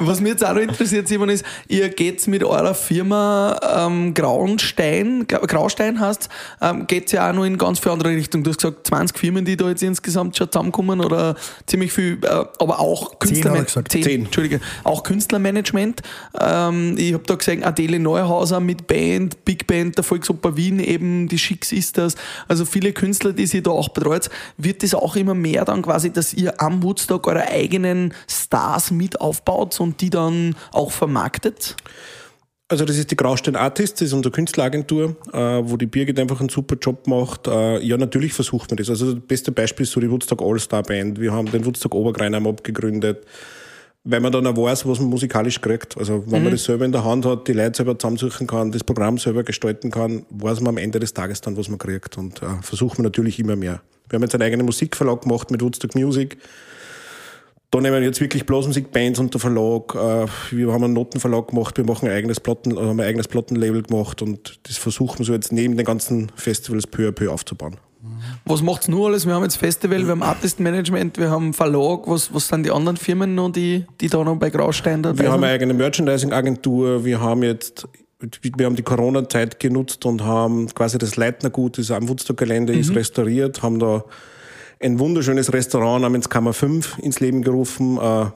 Was mich jetzt auch noch interessiert, Simon, ist, ihr geht mit eurer Firma ähm, Graustein, Gra- Graustein heißt ähm, geht ja auch noch in ganz viele andere Richtungen. Du hast gesagt, 20 Firmen, die da jetzt insgesamt schon zusammenkommen oder ziemlich viel, äh, aber auch Künstler hab ich gesagt. Zehn, Zehn. Entschuldige, auch Künstlermanagement. Ähm, ich habe da gesehen, Adele Neuhauser mit Band, Big Band, der Volksoper Wien, eben die Schicks ist das. Also viele Künstler, die sie da auch betreut. Wird das auch immer mehr dann quasi, dass ihr am Woodstock eure eigenen Stars mit aufbaut und die dann auch vermarktet? Also das ist die Graustein Artists, das ist unsere Künstleragentur, äh, wo die Birgit einfach einen super Job macht. Äh, ja, natürlich versucht man das. Also das beste Beispiel ist so die Woodstock All-Star Band. Wir haben den Woodstock Obergreinheim abgegründet, weil man dann auch weiß, was man musikalisch kriegt. Also wenn man das selber in der Hand hat, die Leute selber zusammensuchen kann, das Programm selber gestalten kann, weiß man am Ende des Tages dann, was man kriegt. Und äh, versucht man natürlich immer mehr. Wir haben jetzt einen eigenen Musikverlag gemacht mit Woodstock Music. Da nehmen wir jetzt wirklich Blasmusikbands unter Verlag. Äh, Wir haben einen Notenverlag gemacht, wir machen ein eigenes Platten, äh, haben ein eigenes Plattenlabel gemacht und das versuchen wir so jetzt neben den ganzen Festivals peu à peu aufzubauen. Was macht's nur alles? Wir haben jetzt Festival, wir haben Artist Management, wir haben Verlag. Was, was sind die anderen Firmen noch, die, die da noch bei Graustein dabei Wir haben sind? eine eigene Merchandising-Agentur, wir haben jetzt, wir haben die Corona-Zeit genutzt und haben quasi das Leitnergut, das am Woodstock-Gelände ist restauriert, haben da ein wunderschönes Restaurant namens Kammer 5 ins Leben gerufen, äh,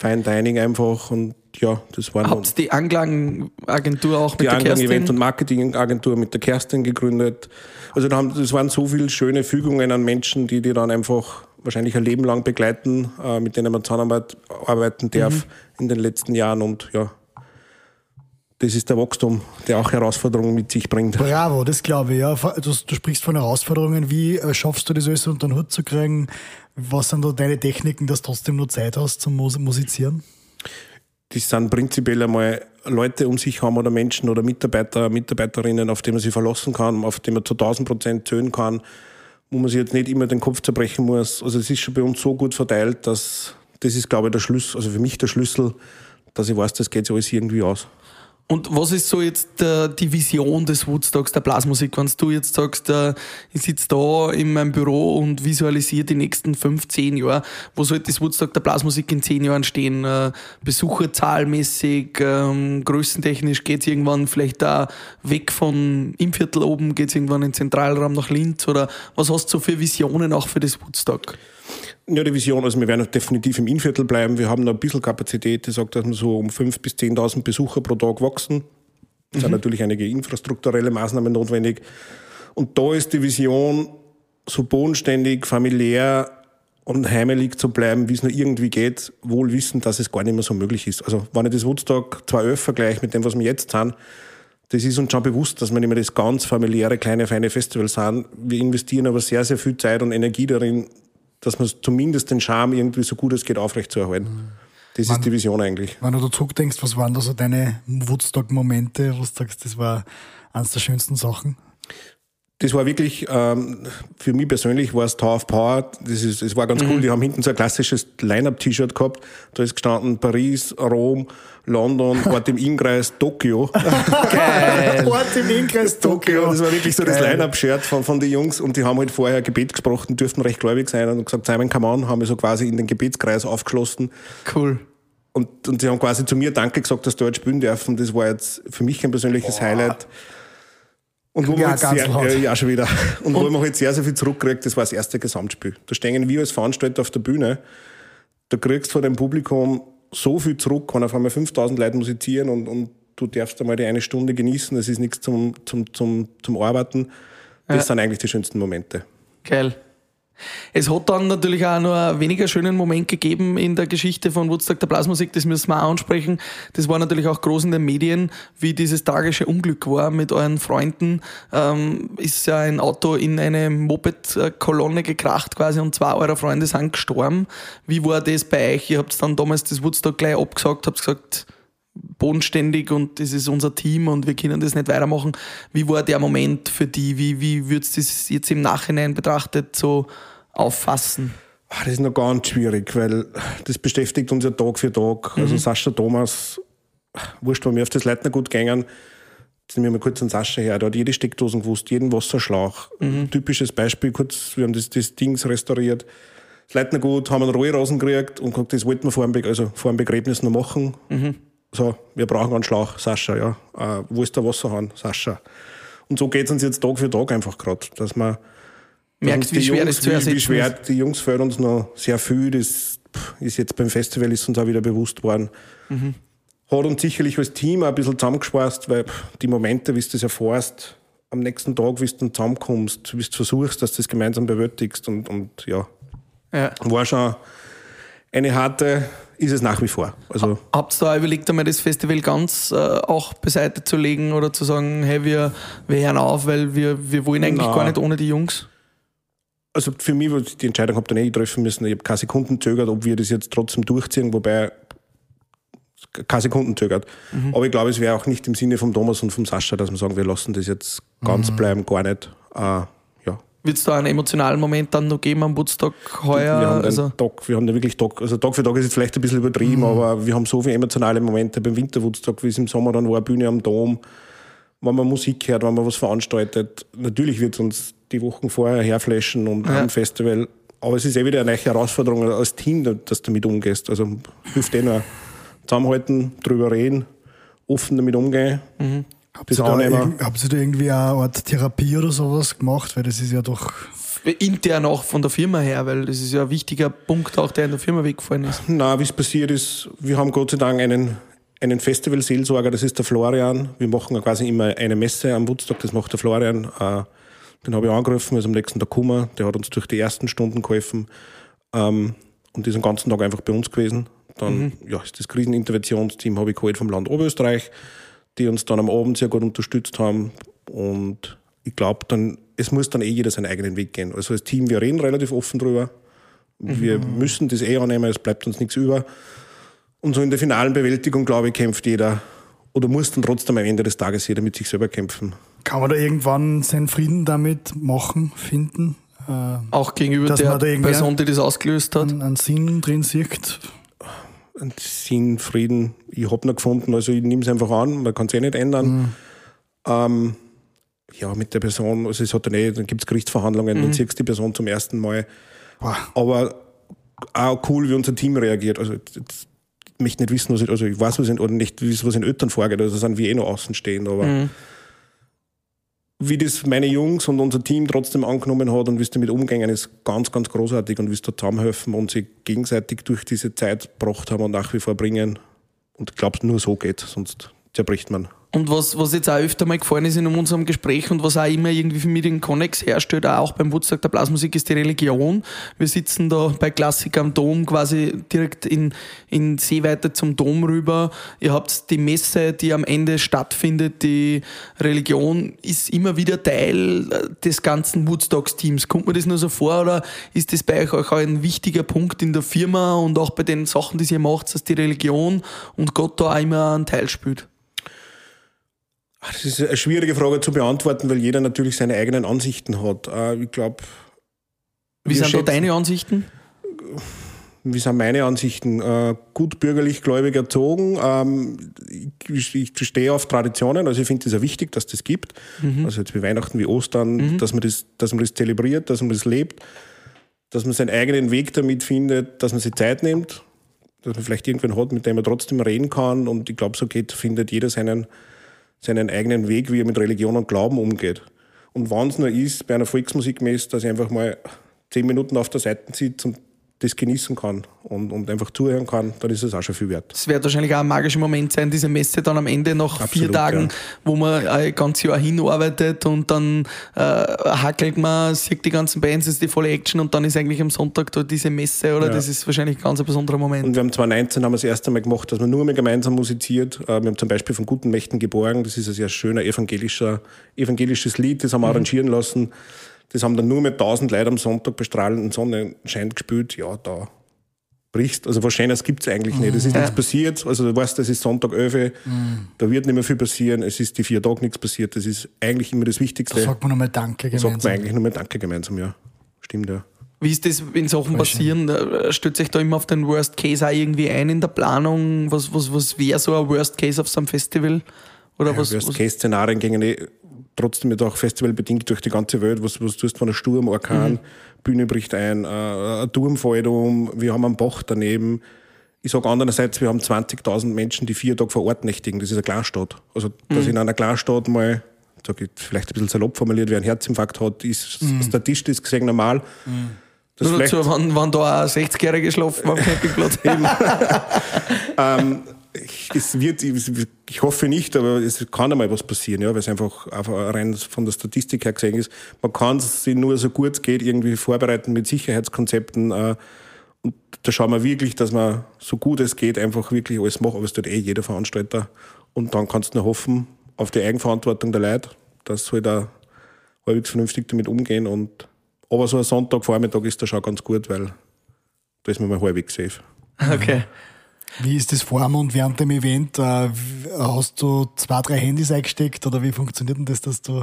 Fine Dining einfach und ja, das waren Habt die Anklangenagentur auch mit die der Kerstin? Event- und Marketingagentur mit der Kerstin gegründet. Also da haben, das waren so viele schöne Fügungen an Menschen, die die dann einfach wahrscheinlich ein Leben lang begleiten, äh, mit denen man zusammenarbeit- arbeiten darf Mhm. in den letzten Jahren und ja, das ist der Wachstum, der auch Herausforderungen mit sich bringt. Bravo, das glaube ich, ja. Du, du sprichst von Herausforderungen. Wie äh, schaffst du das alles unter den Hut zu kriegen? Was sind da deine Techniken, dass du trotzdem noch Zeit hast zum Mus Musizieren? Das sind prinzipiell einmal Leute um sich haben oder Menschen oder Mitarbeiter, Mitarbeiterinnen, auf die man sich verlassen kann, auf die man zu 1000 Prozent zählen kann, wo man sich jetzt nicht immer den Kopf zerbrechen muss. Also es ist schon bei uns so gut verteilt, dass das ist, glaube ich, der Schlüssel, also für mich der Schlüssel, dass ich weiß, das geht sich alles irgendwie aus. Und was ist so jetzt äh, die Vision des Woodstocks der Blasmusik? Wenn du jetzt sagst, äh, ich sitze da in meinem Büro und visualisiere die nächsten fünf, zehn Jahre, wo sollte das Woodstock der Blasmusik in zehn Jahren stehen? Äh, Besucherzahlmäßig, ähm, größentechnisch geht's irgendwann vielleicht da weg von im Viertel oben, geht's irgendwann in den Zentralraum nach Linz? Oder was hast du so für Visionen auch für das Woodstock? Ja, die Vision, also wir werden definitiv im Innviertel bleiben. Wir haben noch ein bisschen Kapazität, die sagt, dass wir so um 5.000 bis 10.000 Besucher pro Tag wachsen. Es sind natürlich einige infrastrukturelle Maßnahmen notwendig. Und da ist die Vision, so bodenständig, familiär und heimelig zu bleiben, wie es nur irgendwie geht, wohl wissend, dass es gar nicht mehr so möglich ist. Also wenn ich das Woodstock 2011 vergleiche mit dem, was wir jetzt sind, das ist uns schon bewusst, dass wir nicht mehr das ganz familiäre, kleine, feine Festival sind. Wir investieren aber sehr, sehr viel Zeit und Energie darin, dass man zumindest den Charme irgendwie so gut es geht aufrechtzuerhalten. Das ist die Vision eigentlich. Wenn du da zurückdenkst, was waren da so deine Woodstock-Momente, wo du sagst, das war eines der schönsten Sachen? Das war wirklich, ähm, für mich persönlich war es Tower of Power. Das, ist, das war ganz cool. Die haben hinten so ein klassisches Line-Up-T-Shirt gehabt. Da ist gestanden Paris, Rom, London, Ort im Innkreis, Tokio. Ort im Inkreis Tokio. Das war wirklich so das Geil. Line-Up-Shirt von, von den Jungs und die haben halt vorher Gebet gesprochen, dürften recht gläubig sein und gesagt, Simon, come on, haben wir so quasi in den Gebetskreis aufgeschlossen. Cool. Und, und sie haben quasi zu mir Danke gesagt, dass sie dort spielen dürfen. Das war jetzt für mich ein persönliches Highlight. Und wo Ja, ganz sehr, äh, ja, schon wieder. Und, wo man halt sehr, sehr viel zurückkriegt, das war das erste Gesamtspiel. Da stehen wir als Veranstalter auf der Bühne. Da kriegst du von dem Publikum so viel zurück, wenn auf einmal 5000 Leute musizieren und, und du darfst einmal die eine Stunde genießen. Das ist nichts zum, zum, zum, zum Arbeiten. Das Ja. sind eigentlich die schönsten Momente. Geil. Es hat dann natürlich auch noch einen weniger schönen Moment gegeben in der Geschichte von Woodstock der Blasmusik, das müssen wir auch ansprechen. Das war natürlich auch groß in den Medien, wie dieses tragische Unglück war mit euren Freunden. Ähm, ist ja ein Auto in eine Moped-Kolonne gekracht quasi und zwei eurer Freunde sind gestorben. Wie war das bei euch? Ihr habt dann damals das Woodstock gleich abgesagt, habt gesagt, bodenständig und das ist unser Team und wir können das nicht weitermachen. Wie war der Moment für die? Wie, wie würdest du das jetzt im Nachhinein betrachtet so auffassen? Ah, Das ist noch ganz schwierig, weil das beschäftigt uns ja Tag für Tag. Also Sascha Thomas, wurscht, wenn wir auf das Leitner gut gängen, jetzt nehmen wir mal kurz einen Sascha her, der hat jede Steckdosen gewusst, jeden Wasserschlauch. Typisches Beispiel, kurz, wir haben das, das Dings restauriert. Das Leitner gut, haben einen Rohrasen gekriegt und gesagt, das wollten wir vor dem, Be also vor dem Begräbnis noch machen. So, wir brauchen einen Schlauch, Sascha, ja. Äh, wo ist der Wasserhahn, Sascha? Und so geht es uns jetzt Tag für Tag einfach gerade, dass man Merkst, und wie schwer Jungs, wie, wie schwer, ist? Die Jungs fehlen uns noch sehr viel. Das ist jetzt beim Festival ist uns auch wieder bewusst worden. Mhm. Hat uns sicherlich als Team auch ein bisschen zusammengespeist, weil die Momente, wie du das erfährst, am nächsten Tag, wie du dann zusammenkommst, wie du versuchst, dass du das gemeinsam bewältigst und, und ja, Ja. war schon eine harte, ist es nach wie vor. Also Habt ihr da überlegt, einmal das Festival ganz äh, auch beiseite zu legen oder zu sagen, hey, wir, wir hören auf, weil wir, wir wollen eigentlich Nein. gar nicht ohne die Jungs? also für mich, war die Entscheidung habt ihr nicht treffen müssen. Ich habe keine Sekunden zögert, ob wir das jetzt trotzdem durchziehen, wobei keine Sekunden zögert. Aber ich glaube, es wäre auch nicht im Sinne von Thomas und vom Sascha, dass wir sagen, wir lassen das jetzt ganz bleiben, gar nicht. Äh. Wird es da einen emotionalen Moment dann noch geben am Woodstock heuer? wir haben also, Tag, wir haben da wirklich Tag, also Tag für Tag ist jetzt vielleicht ein bisschen übertrieben, aber wir haben so viele emotionale Momente beim Winterwoodstock, wie es im Sommer dann war, Bühne am Dom, wenn man Musik hört, wenn man was veranstaltet. Natürlich wird es uns die Wochen vorher herflashen und Ja. am Festival. Aber es ist eh wieder eine neue Herausforderung als Team, dass du damit umgehst. Also hilft eh nur zusammenhalten, drüber reden, offen damit umgehen. Habt ihr, da habt ihr da irgendwie eine Art Therapie oder sowas gemacht? Weil das ist ja doch. intern auch von der Firma her, weil das ist ja ein wichtiger Punkt auch, der in der Firma weggefallen ist. Na, wie es passiert ist, wir haben Gott sei Dank einen einen Festivalseelsorger, das ist der Florian. Wir machen quasi immer eine Messe am Woodstock, das macht der Florian. Äh, den habe ich angerufen, er ist am nächsten Tag gekommen, der hat uns durch die ersten Stunden geholfen ähm, und ist den ganzen Tag einfach bei uns gewesen. Dann mhm. ja, ist das Kriseninterventionsteam habe ich geholt vom Land Oberösterreich, die uns dann am Abend sehr gut unterstützt haben und ich glaube dann, es muss dann eh jeder seinen eigenen Weg gehen. Also als Team, wir reden relativ offen drüber. Wir mhm. müssen das eh annehmen, es bleibt uns nichts über. Und so in der finalen Bewältigung, glaube ich, kämpft jeder oder muss dann trotzdem am Ende des Tages jeder mit sich selber kämpfen. Kann man da irgendwann seinen Frieden damit machen, finden? Äh, Auch gegenüber der Person, die das ausgelöst hat? Einen, einen Sinn drin sieht? Sinn, Frieden, ich habe noch gefunden, also ich nehme es einfach an, man kann es eh nicht ändern. Mhm. Ähm, ja, mit der Person, also es hat dann eh, dann gibt es Gerichtsverhandlungen, mhm. dann siehst du die Person zum ersten Mal. Wow. Aber auch cool, wie unser Team reagiert. Also jetzt, ich möchte nicht wissen, was ich, also ich weiß, was in, oder nicht was in Eltern vorgeht, also sind wir eh noch außen stehen, aber mhm. Wie das meine Jungs und unser Team trotzdem angenommen hat und wie es damit umgegangen ist, ganz, ganz großartig und wie es da zusammenhelfen und sich gegenseitig durch diese Zeit gebracht haben und nach wie vor bringen. Und ich glaube, nur so geht, sonst zerbricht man. Und was, was jetzt auch öfter mal gefallen ist in unserem Gespräch und was auch immer irgendwie für mich den Connex herstellt, auch beim Woodstock der Blasmusik, ist die Religion. Wir sitzen da bei Klassik am Dom quasi direkt in, in Seeweite zum Dom rüber. Ihr habt die Messe, die am Ende stattfindet. Die Religion ist immer wieder Teil äh, des ganzen Woodstocks-Teams. Kommt mir das nur so vor oder ist das bei euch auch ein wichtiger Punkt in der Firma und auch bei den Sachen, die ihr macht, dass die Religion und Gott da auch immer einen Teil spielt? Das ist eine schwierige Frage zu beantworten, weil jeder natürlich seine eigenen Ansichten hat. Äh, ich glaube. Wie sind da deine Ansichten? Wie sind meine Ansichten? Äh, gut bürgerlich gläubig erzogen. Ähm, ich, ich stehe auf Traditionen, also ich finde es ja wichtig, dass das gibt. Mhm. Also jetzt wie Weihnachten, wie Ostern, mhm. dass, man das, dass man das zelebriert, dass man das lebt, dass man seinen eigenen Weg damit findet, dass man sich Zeit nimmt, dass man vielleicht irgendwen hat, mit dem man trotzdem reden kann. Und ich glaube, so geht, findet jeder seinen, seinen eigenen Weg, wie er mit Religion und Glauben umgeht. Und wenn es nur ist, bei einer Volksmusikmesse, dass ich einfach mal zehn Minuten auf der Seite sitze und das genießen kann und, und einfach zuhören kann, dann ist es auch schon viel wert. Es wird wahrscheinlich auch ein magischer Moment sein, diese Messe dann am Ende nach Absolut, vier Tagen, ja. wo man ein ganzes Jahr hinarbeitet und dann äh, hackelt man, sieht die ganzen Bands, ist die volle Action und dann ist eigentlich am Sonntag da diese Messe, oder? Ja. Das ist wahrscheinlich ein ganz besonderer Moment. Und wir haben 2019 haben wir das erste Mal gemacht, dass man nur mehr gemeinsam musiziert. Äh, wir haben zum Beispiel von Guten Mächten geborgen, das ist ein sehr schöner evangelischer, evangelisches Lied, das haben wir mhm. arrangieren lassen. Das haben dann nur mit 1000 Leuten am Sonntag bei strahlenden Sonnenschein gespielt. Ja, da brichst. Also was Schönes gibt es eigentlich nicht. Es ist ja. nichts passiert. Also du weißt, es ist Sonntag 11 mhm. da wird nicht mehr viel passieren. Es ist die vier Tage nichts passiert. Das ist eigentlich immer das Wichtigste. Da sagt man nochmal Danke gemeinsam. Sagt man eigentlich nochmal Danke gemeinsam, ja. Stimmt, ja. Wie ist das, wenn Sachen passieren? Schön. Stützt sich da immer auf den Worst Case auch irgendwie ein in der Planung? Was, was, was wäre so ein Worst Case auf so einem Festival? Oder ja, was, Worst Case Szenarien gingen eh trotzdem mit auch festivalbedingt durch die ganze Welt. Was, was tust du von einem Sturm, Orkan, mhm. Bühne bricht ein, äh, ein Turm fällt um, wir haben einen Bach daneben. Ich sage andererseits, wir haben 20.000 Menschen, die vier Tage vor Ort nächtigen. Das ist eine Kleinstadt. Also, dass mhm. in einer Kleinstadt mal, sag ich vielleicht ein bisschen salopp formuliert, wer einen Herzinfarkt hat, ist mhm. statistisch gesehen normal. Mhm. Das Nur dazu, wenn, wenn da ein 60-Jähriger schlafen am Campingplatz. ähm, es wird, ich hoffe nicht, aber es kann einmal was passieren, ja, weil es einfach, rein von der Statistik her gesehen ist. Man kann sich nur so gut es geht irgendwie vorbereiten mit Sicherheitskonzepten. Äh, und da schauen wir wirklich, dass man so gut es geht einfach wirklich alles macht, aber es tut eh jeder Veranstalter. Und dann kannst du nur hoffen auf die Eigenverantwortung der Leute, dass sie halt auch halbwegs vernünftig damit umgehen. Und, aber so ein Sonntagvormittag ist da schon ganz gut, weil da ist man mal halbwegs safe. Okay. Wie ist das vor und während dem Event? Äh, hast du zwei, drei Handys eingesteckt oder wie funktioniert denn das, dass du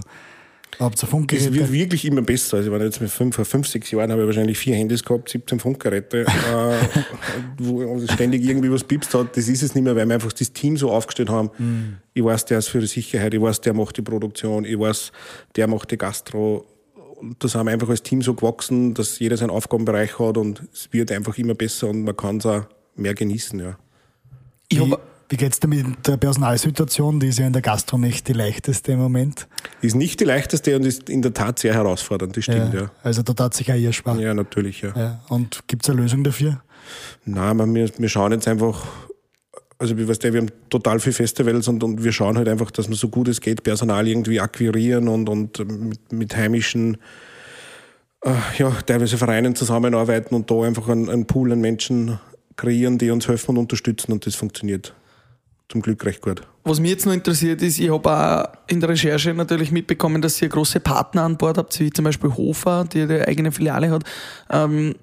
Habt ihr Funkgeräte? Es wird wirklich immer besser. Also, wenn jetzt mit fünf, vor fünf, sechs Jahren habe ich wahrscheinlich vier Handys gehabt, 17 Funkgeräte, äh, wo ständig irgendwie was piepst hat. Das ist es nicht mehr, weil wir einfach das Team so aufgestellt haben. Mm. Ich weiß, der ist für die Sicherheit, ich weiß, der macht die Produktion, ich weiß, der macht die Gastro. Und da sind wir einfach als Team so gewachsen, dass jeder seinen Aufgabenbereich hat und es wird einfach immer besser und man kann es auch mehr genießen, ja. Wie, wie geht es dir mit der Personalsituation? Die ist ja in der Gastro nicht die leichteste im Moment. Ist nicht die leichteste und ist in der Tat sehr herausfordernd, das stimmt, ja. ja. Also da tat sich auch ihr sparen. Ja, natürlich, ja. ja. Und gibt es eine Lösung dafür? Nein, wir, wir schauen jetzt einfach, also wie weißt du, wir haben total viele Festivals und, und wir schauen halt einfach, dass wir so gut es geht Personal irgendwie akquirieren und, und mit, mit heimischen äh, ja, teilweise Vereinen zusammenarbeiten und da einfach einen, einen Pool an Menschen kreieren, die uns helfen und unterstützen und das funktioniert zum Glück recht gut. Was mich jetzt noch interessiert ist, ich habe auch in der Recherche natürlich mitbekommen, dass ihr große Partner an Bord habt, wie zum Beispiel Hofer, die eine eigene Filiale hat. Ähm,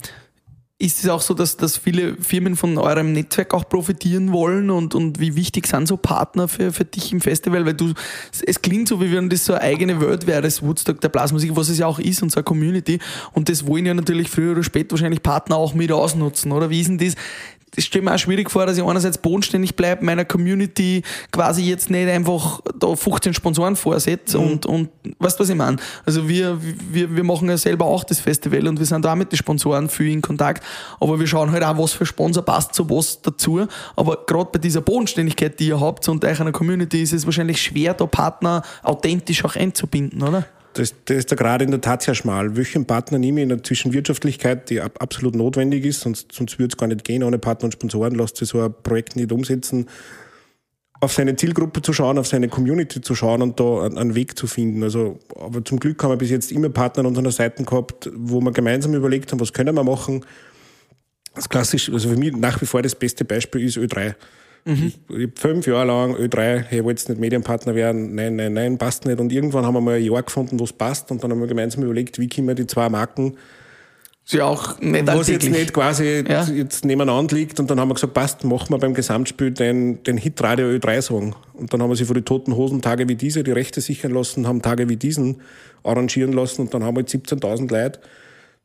ist es auch so, dass, dass viele Firmen von eurem Netzwerk auch profitieren wollen und, und wie wichtig sind so Partner für, für dich im Festival? Weil du, es klingt so, wie wenn das so eine eigene Welt wäre, das Woodstock der Blasmusik, was es ja auch ist und so eine Community. Und das wollen ja natürlich früher oder später wahrscheinlich Partner auch mit ausnutzen, oder? Wie ist denn das? Das stellt mir auch schwierig vor, dass ich einerseits bodenständig bleibe, meiner Community quasi jetzt nicht einfach da 15 Sponsoren vorsetze mhm. und, und weißt du, was ich meine? Also wir, wir, wir machen ja selber auch das Festival und wir sind da auch mit den Sponsoren viel in Kontakt, aber wir schauen halt auch, was für Sponsor passt zu was dazu. Aber gerade bei dieser Bodenständigkeit, die ihr habt und euch einer Community, ist es wahrscheinlich schwer, da Partner authentisch auch einzubinden, oder? Das, das ist da gerade in der Tat sehr schmal. Welchen Partner nehme ich in der Zwischenwirtschaftlichkeit, die absolut notwendig ist, sonst, sonst würde es gar nicht gehen. Ohne Partner und Sponsoren lässt sich so ein Projekt nicht umsetzen. Auf seine Zielgruppe zu schauen, auf seine Community zu schauen und da einen Weg zu finden. Also, aber zum Glück haben wir bis jetzt immer Partner an unseren Seiten gehabt, wo wir gemeinsam überlegt haben, was können wir machen. Das klassisch, also für mich nach wie vor das beste Beispiel ist Ö3. Mhm. Ich, ich habe fünf Jahre lang Ö3, hey, wollte nicht Medienpartner werden, nein, nein, nein, passt nicht. Und irgendwann haben wir mal ein Jahr gefunden, wo es passt. Und dann haben wir gemeinsam überlegt, wie können wir die zwei Marken Sie auch nicht Was jetzt nicht quasi ja. jetzt nebeneinander liegt. Und dann haben wir gesagt, passt, machen wir beim Gesamtspiel den, den Hit Radio Ö3-Song. Und dann haben wir sie vor die toten Hosen Tage wie diese die Rechte sichern lassen, haben Tage wie diesen arrangieren lassen. Und dann haben wir jetzt 17.000 Leute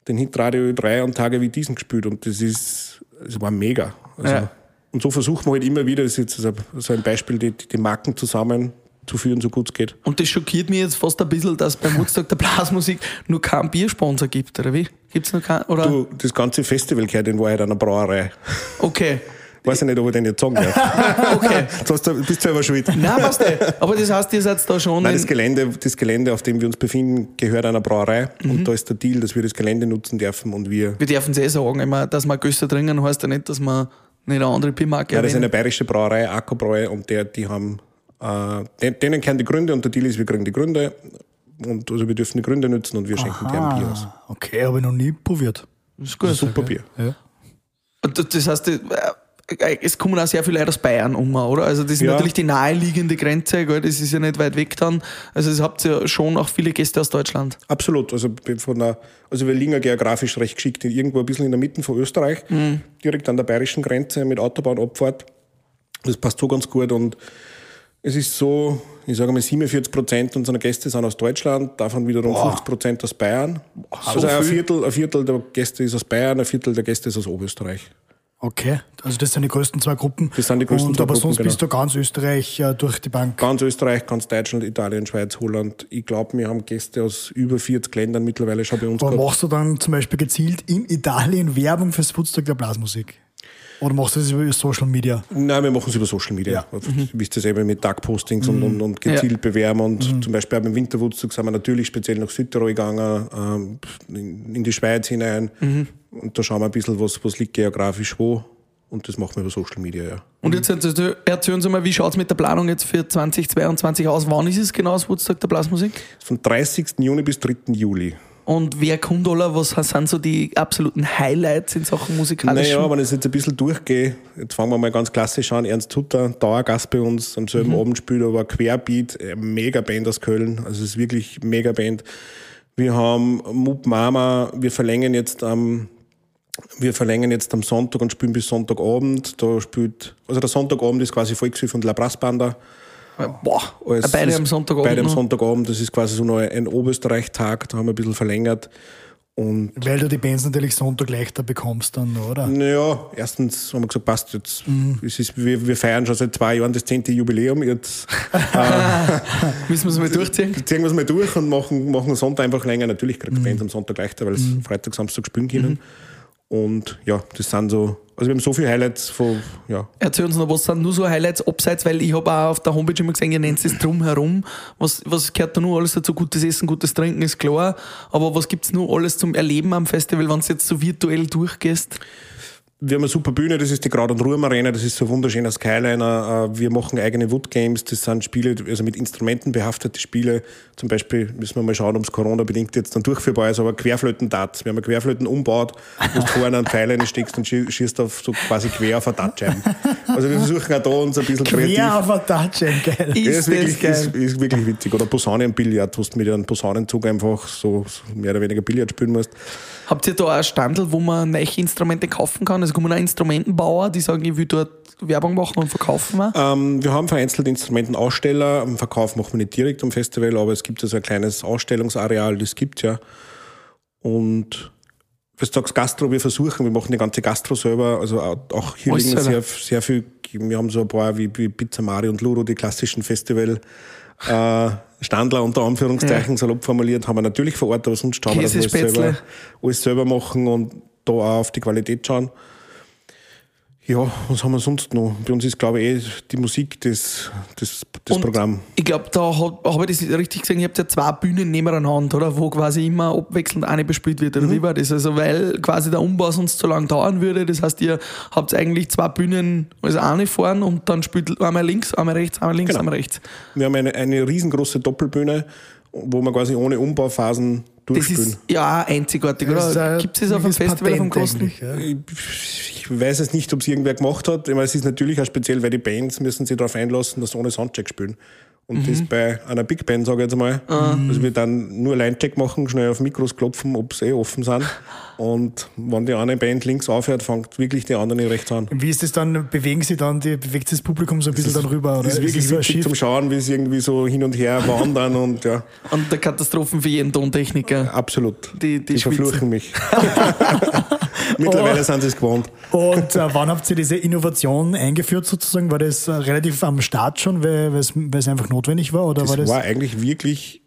den Hit Radio Ö3 und Tage wie diesen gespielt. Und das ist, das war mega. Also, ja. Und so versuchen wir halt immer wieder, das ist jetzt so ein Beispiel, die, die Marken zusammenzuführen, so gut es geht. Und das schockiert mich jetzt fast ein bisschen, dass beim Woodstock der Blasmusik nur keinen Biersponsor gibt, oder wie? Gibt's noch keinen? Oder? Du, das ganze Festival gehört in Wahrheit einer Brauerei. Okay. Weiß ich nicht, ob ich den jetzt sagen darf. okay. Du bist selber schuld. Nein, weißt du. Aber das heißt, ihr seid da schon. Nein, das Gelände, das Gelände, auf dem wir uns befinden, gehört einer Brauerei. Mhm. Und da ist der Deal, dass wir das Gelände nutzen dürfen und wir. Wir dürfen es eh sagen, immer, dass wir Gösser trinken, heißt ja nicht, dass wir eine andere Biermarke Ja, das ist eine bayerische Brauerei, Akkobräu, und der, die haben, äh, denen kennen die Gründe und der Deal ist, wir kriegen die Gründe. Und also wir dürfen die Gründe nutzen und wir schenken Aha, deren Bier aus. Okay, habe ich noch nie probiert. Das ist gut. Das ist super Bier. Ja. Das heißt, äh, es kommen auch sehr viele Leute aus Bayern um, oder? Also das ist ja. natürlich die naheliegende Grenze, gell? das ist ja nicht weit weg dann. Also es habt ja schon auch viele Gäste aus Deutschland. Absolut. Also, von der, also wir liegen ja geografisch recht geschickt, irgendwo ein bisschen in der Mitte von Österreich, mhm. direkt an der bayerischen Grenze mit Autobahnabfahrt. Das passt so ganz gut und es ist so, ich sage mal, 47 Prozent unserer Gäste sind aus Deutschland, davon wiederum Boah. 50 Prozent aus Bayern. Also so ein Viertel, ein Viertel der Gäste ist aus Bayern, ein Viertel der Gäste ist aus Oberösterreich. Okay, also das sind die größten zwei Gruppen. Das sind die größten Und, zwei aber Gruppen, sonst bist genau. du ganz Österreich äh, durch die Bank. Ganz Österreich, ganz Deutschland, Italien, Schweiz, Holland. Ich glaube, wir haben Gäste aus über 40 Ländern mittlerweile schon bei uns. Aber machst du dann zum Beispiel gezielt in Italien Werbung fürs Woodstock der Blasmusik? Oder machst du das über Social Media? Nein, wir machen es über Social Media. Ja. Mhm. Wisst ihr selber mit Tagpostings mhm. und, und, gezielt ja. bewerben. Und mhm. zum Beispiel beim Winterwurzug sind wir natürlich speziell nach Südtirol gegangen, ähm, in die Schweiz hinein. Mhm. Und da schauen wir ein bisschen, was, was liegt geografisch wo. Und das machen wir über Social Media, ja. Und jetzt erzählen Sie mal, wie schaut es mit der Planung jetzt für 2022 aus? Wann ist es genau das Woodstock der Blasmusik? Von 30. Juni bis 3. Juli. Und wer oder was sind so die absoluten Highlights in Sachen musikalischen? Naja, wenn ich jetzt ein bisschen durchgehe, jetzt fangen wir mal ganz klassisch an. Ernst Hutter, Dauergast bei uns, am selben mhm. Abend spielt aber Querbeat, mega Band aus Köln. Also es ist wirklich mega Band. Wir haben Mup Mama, wir verlängern jetzt am wir verlängern jetzt am Sonntag und spielen bis Sonntagabend. Da spielt, also der Sonntagabend ist quasi Volkshilfe und La Brassbanda. Boah, als, beide am Sonntagabend. Beide am Sonntagabend, das ist quasi so noch ein Oberösterreich-Tag, da haben wir ein bisschen verlängert. Und Weil du die Bands natürlich Sonntag leichter bekommst dann, oder? Naja, erstens haben wir gesagt, passt jetzt. Mhm. Es ist, wir, wir, feiern schon seit zwei Jahren das zehnte Jubiläum. Jetzt äh, müssen wir es mal durchziehen. Ziehen wir es mal durch und machen, machen Sonntag einfach länger. Natürlich kriegt mhm. Bands am Sonntag leichter, weil es mhm. Freitag, Samstag spielen können. Mhm. Und ja, das sind so, also wir haben so viele Highlights von, ja. Erzähl uns noch, was sind nur so Highlights abseits, weil ich habe auch auf der Homepage immer gesehen, ihr nennt es drumherum. Was, was gehört da nur alles dazu? Gutes Essen, gutes Trinken ist klar, aber was gibt es nur alles zum Erleben am Festival, wenn du jetzt so virtuell durchgehst? Wir haben eine super Bühne, das ist die Kraut- und Ruhm Arena, das ist so ein wunderschöner Skyliner. Äh, Wir machen eigene Wood Games, das sind Spiele, also mit Instrumenten behaftete Spiele. Zum Beispiel müssen wir mal schauen, ob es Corona-bedingt jetzt dann durchführbar ist, aber Querflöten-Darts. Wir haben eine Querflöten umbaut, wo du vorne einen Pfeil reinsteckst und schie- schießt auf so quasi quer auf eine Dartscheibe. Also wir versuchen auch da uns ein bisschen kreativ. Quer auf der Touchline, geil. Ja, ist, Ist wirklich, das ist, geil. ist wirklich witzig. Oder Posaunenbillard, wo du mit einem Posaunenzug einfach so, so mehr oder weniger Billard spielen musst. Habt ihr da ein Standel, wo man neue Instrumente kaufen kann? Also kommen auch Instrumentenbauer, die sagen, ich will dort Werbung machen und verkaufen. auch? Ähm, wir haben vereinzelt Instrumentenaussteller. Am Verkauf machen wir nicht direkt am Festival, aber es gibt also ein kleines Ausstellungsareal, das gibt ja. Und was du sagst, Gastro, wir versuchen, wir machen die ganze Gastro selber. Also auch hier Alles liegen selber. sehr, sehr viel, wir haben so ein paar wie, wie Pizza Mari und Luro, die klassischen Festival. Äh, Standler unter Anführungszeichen salopp formuliert, haben wir natürlich vor Ort, aber sonst schauen wir, dass wir alles selber, alles selber machen und da auch auf die Qualität schauen. Ja, was haben wir sonst noch? Bei uns ist, glaube ich, eh die Musik das, das, das Und Programm. Ich glaube, da habe hab ich das richtig gesehen, ihr habt ja zwei Bühnen nebeneinander, oder? Wo quasi immer abwechselnd eine bespielt wird, oder wie war das? Also, weil quasi der Umbau sonst zu lang dauern würde. Das heißt, ihr habt eigentlich zwei Bühnen, also eine vorn und dann spielt einmal links, einmal rechts, einmal links, Genau. einmal rechts. Wir haben eine, eine riesengroße Doppelbühne, wo wir quasi ohne Umbauphasen Das durchspielen. ist ja einzigartig, Das oder? Gibt es das auf dem ziemliches Festival vom Patent Kosten? ja. Ich, weiß es nicht, ob es irgendwer gemacht hat. Ich meine, es ist natürlich auch speziell, weil die Bands müssen sich darauf einlassen, dass sie ohne Soundcheck spielen. Und das bei einer Big Band, sage ich jetzt mal. Also wir dann nur Line-Check machen, schnell auf Mikros klopfen, ob sie eh offen sind. Und wenn die eine Band links aufhört, fängt wirklich die andere rechts an. Wie ist das dann? Bewegen sie dann, die, bewegt sich das Publikum so ein bisschen dann rüber? Oder ist wirklich so ein witzig Schiff? zum Schauen, wie sie irgendwie so hin und her wandern und ja, Und der Katastrophen für jeden Tontechniker. absolut. Die- die schwitzen. verfluchen mich. Mittlerweile sind sie es gewohnt. Und äh, wann habt ihr diese Innovation eingeführt sozusagen? War das äh, relativ am Start schon, weil weil es weil es einfach notwendig war? Oder Das war das, war eigentlich wirklich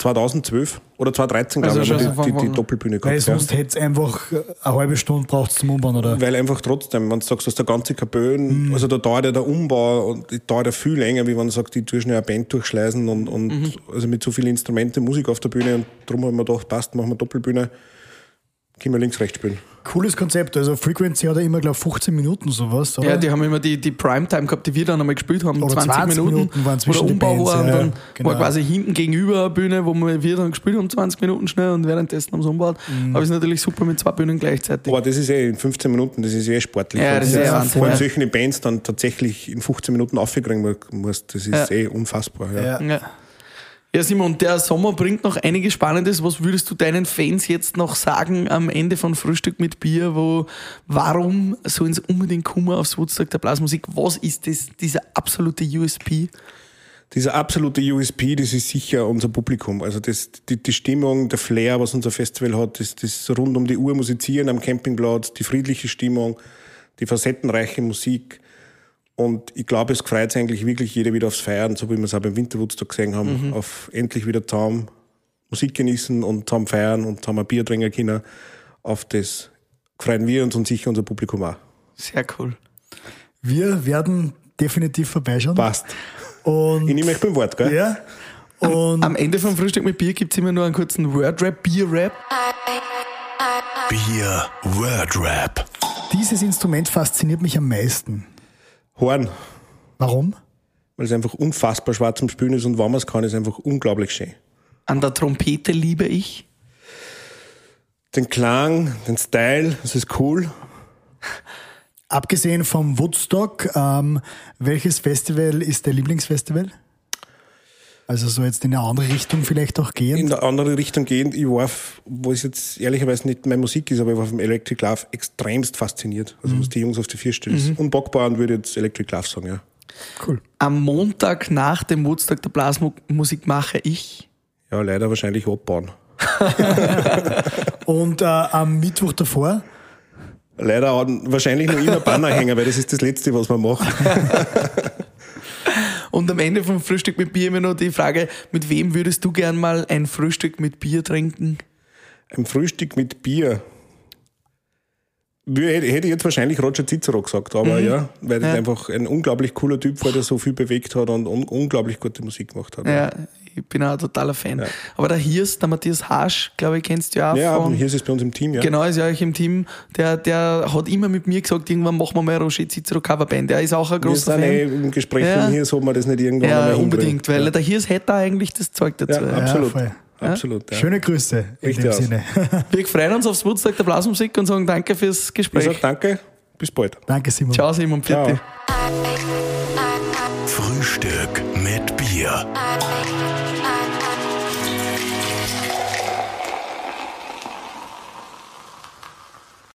2012 oder 2013, Also glaube ich, die, die, die. Doppelbühne weil gehabt. Ja. sonst hätte es einfach eine halbe Stunde braucht zum Umbauen, oder? Weil einfach trotzdem, wenn du sagst, dass der ganze Kabön, also da dauert ja der Umbau und dauert ja viel länger, wie wenn du sagst, die schnell eine Band durchschleißen und, und also mit so vielen Instrumenten, Musik auf der Bühne und darum haben wir gedacht, passt, machen wir Doppelbühne, können wir links, rechts spielen. Cooles Konzept. Also Frequency hat ja immer, glaube ich, 15 Minuten sowas, oder? Ja, die haben immer die, die Primetime gehabt, die wir dann einmal gespielt haben, Oder 20, 20 Minuten, Minuten waren wo zwischen der Umbau Bands, war und ja, dann genau. war quasi hinten gegenüber eine Bühne, wo wir dann gespielt haben, 20 Minuten schnell und währenddessen haben sie umgebaut. Mhm. Aber es ist natürlich super mit zwei Bühnen gleichzeitig. Aber das ist eh in 15 Minuten, das ist eh sportlich. Ja, das ist eh ja Wahnsinn, Vor allem ja. solche Bands dann tatsächlich in 15 Minuten aufkriegen musst, das ist Ja. eh unfassbar. Ja. Ja. Ja. Simon, der Sommer bringt noch einiges Spannendes. Was würdest du deinen Fans jetzt noch sagen am Ende von Frühstück mit Bier? Wo, warum sollen sie unbedingt kommen aufs Woodstock der Blasmusik? Was ist das, dieser absolute USP? Dieser absolute USP, das ist sicher unser Publikum. Also das, die, die Stimmung, der Flair, was unser Festival hat, das, das rund um die Uhr musizieren am Campingplatz, die friedliche Stimmung, die facettenreiche Musik. Und ich glaube, es freut sich eigentlich wirklich jeder wieder aufs Feiern, so wie wir es auch beim Winterwoodstock gesehen haben, auf endlich wieder zusammen Musik genießen und zusammen feiern und zusammen ein Bier trinken können. Auf das freuen wir uns und sicher unser Publikum auch. Sehr cool. Wir werden definitiv vorbeischauen. Passt. Und, Ich nehme euch beim Wort, gell? ja. Und Am Ende vom Frühstück mit Bier gibt es immer nur einen kurzen Word-Rap, Bier-Rap. Bier Word Rap. dieses Instrument fasziniert mich am meisten. Horn. Warum? weil es einfach unfassbar schwarz zum Spielen ist und wenn man es kann, ist einfach unglaublich schön. An der Trompete liebe ich. Den Klang, den Style, das ist cool. Abgesehen vom Woodstock, ähm, welches Festival ist dein Lieblingsfestival? Also so jetzt in eine andere Richtung vielleicht auch In gehen. der andere Richtung gehend, ich war, wo es jetzt ehrlicherweise nicht meine Musik ist, aber ich war vom Electric Love extremst fasziniert. Also was die Jungs auf die vier stellen. Unbockbar und würde jetzt Electric Love sagen, ja. Cool. Am Montag nach dem Woodstock der Blasmusik mache ich. Ja, leider wahrscheinlich abbauen. Und äh, am Mittwoch davor, Leider wahrscheinlich noch immer Banner hängen, weil das ist das Letzte, was man macht. Und am Ende vom Frühstück mit Bier immer noch die Frage, mit wem würdest du gern mal ein Frühstück mit Bier trinken? Ein Frühstück mit Bier. Hätte ich jetzt wahrscheinlich Roger Cicero gesagt, aber ja, weil Mhm. Ja. einfach ein unglaublich cooler Typ war, der so viel bewegt hat und un unglaublich gute Musik gemacht hat. Ja, ich bin auch ein totaler Fan. Aber der Hirs, der Matthias Hasch, glaube ich, kennst du ja auch Ja, von. hier ist bei uns im Team, ja. Genau, ist ja euch im Team. Der, der hat immer mit mir gesagt, irgendwann machen wir mal eine Roger Cicero Coverband. Der ist auch ein Wir großer sind eh Fan. im Gespräch Ja. von hier, so man das nicht irgendwann Ja, unbedingt, weil der Hirs hätte eigentlich das Zeug dazu. Ja, absolut. voll. absolut ja. Schöne Grüße in Richtig dem aus. Sinne. Wir freuen uns aufs Woodstock der Blasmusik und sagen danke fürs Ich Gespräch. sag danke, bis bald. Danke, Simon. Ciao, Simon. Pfiat. Frühstück Bier.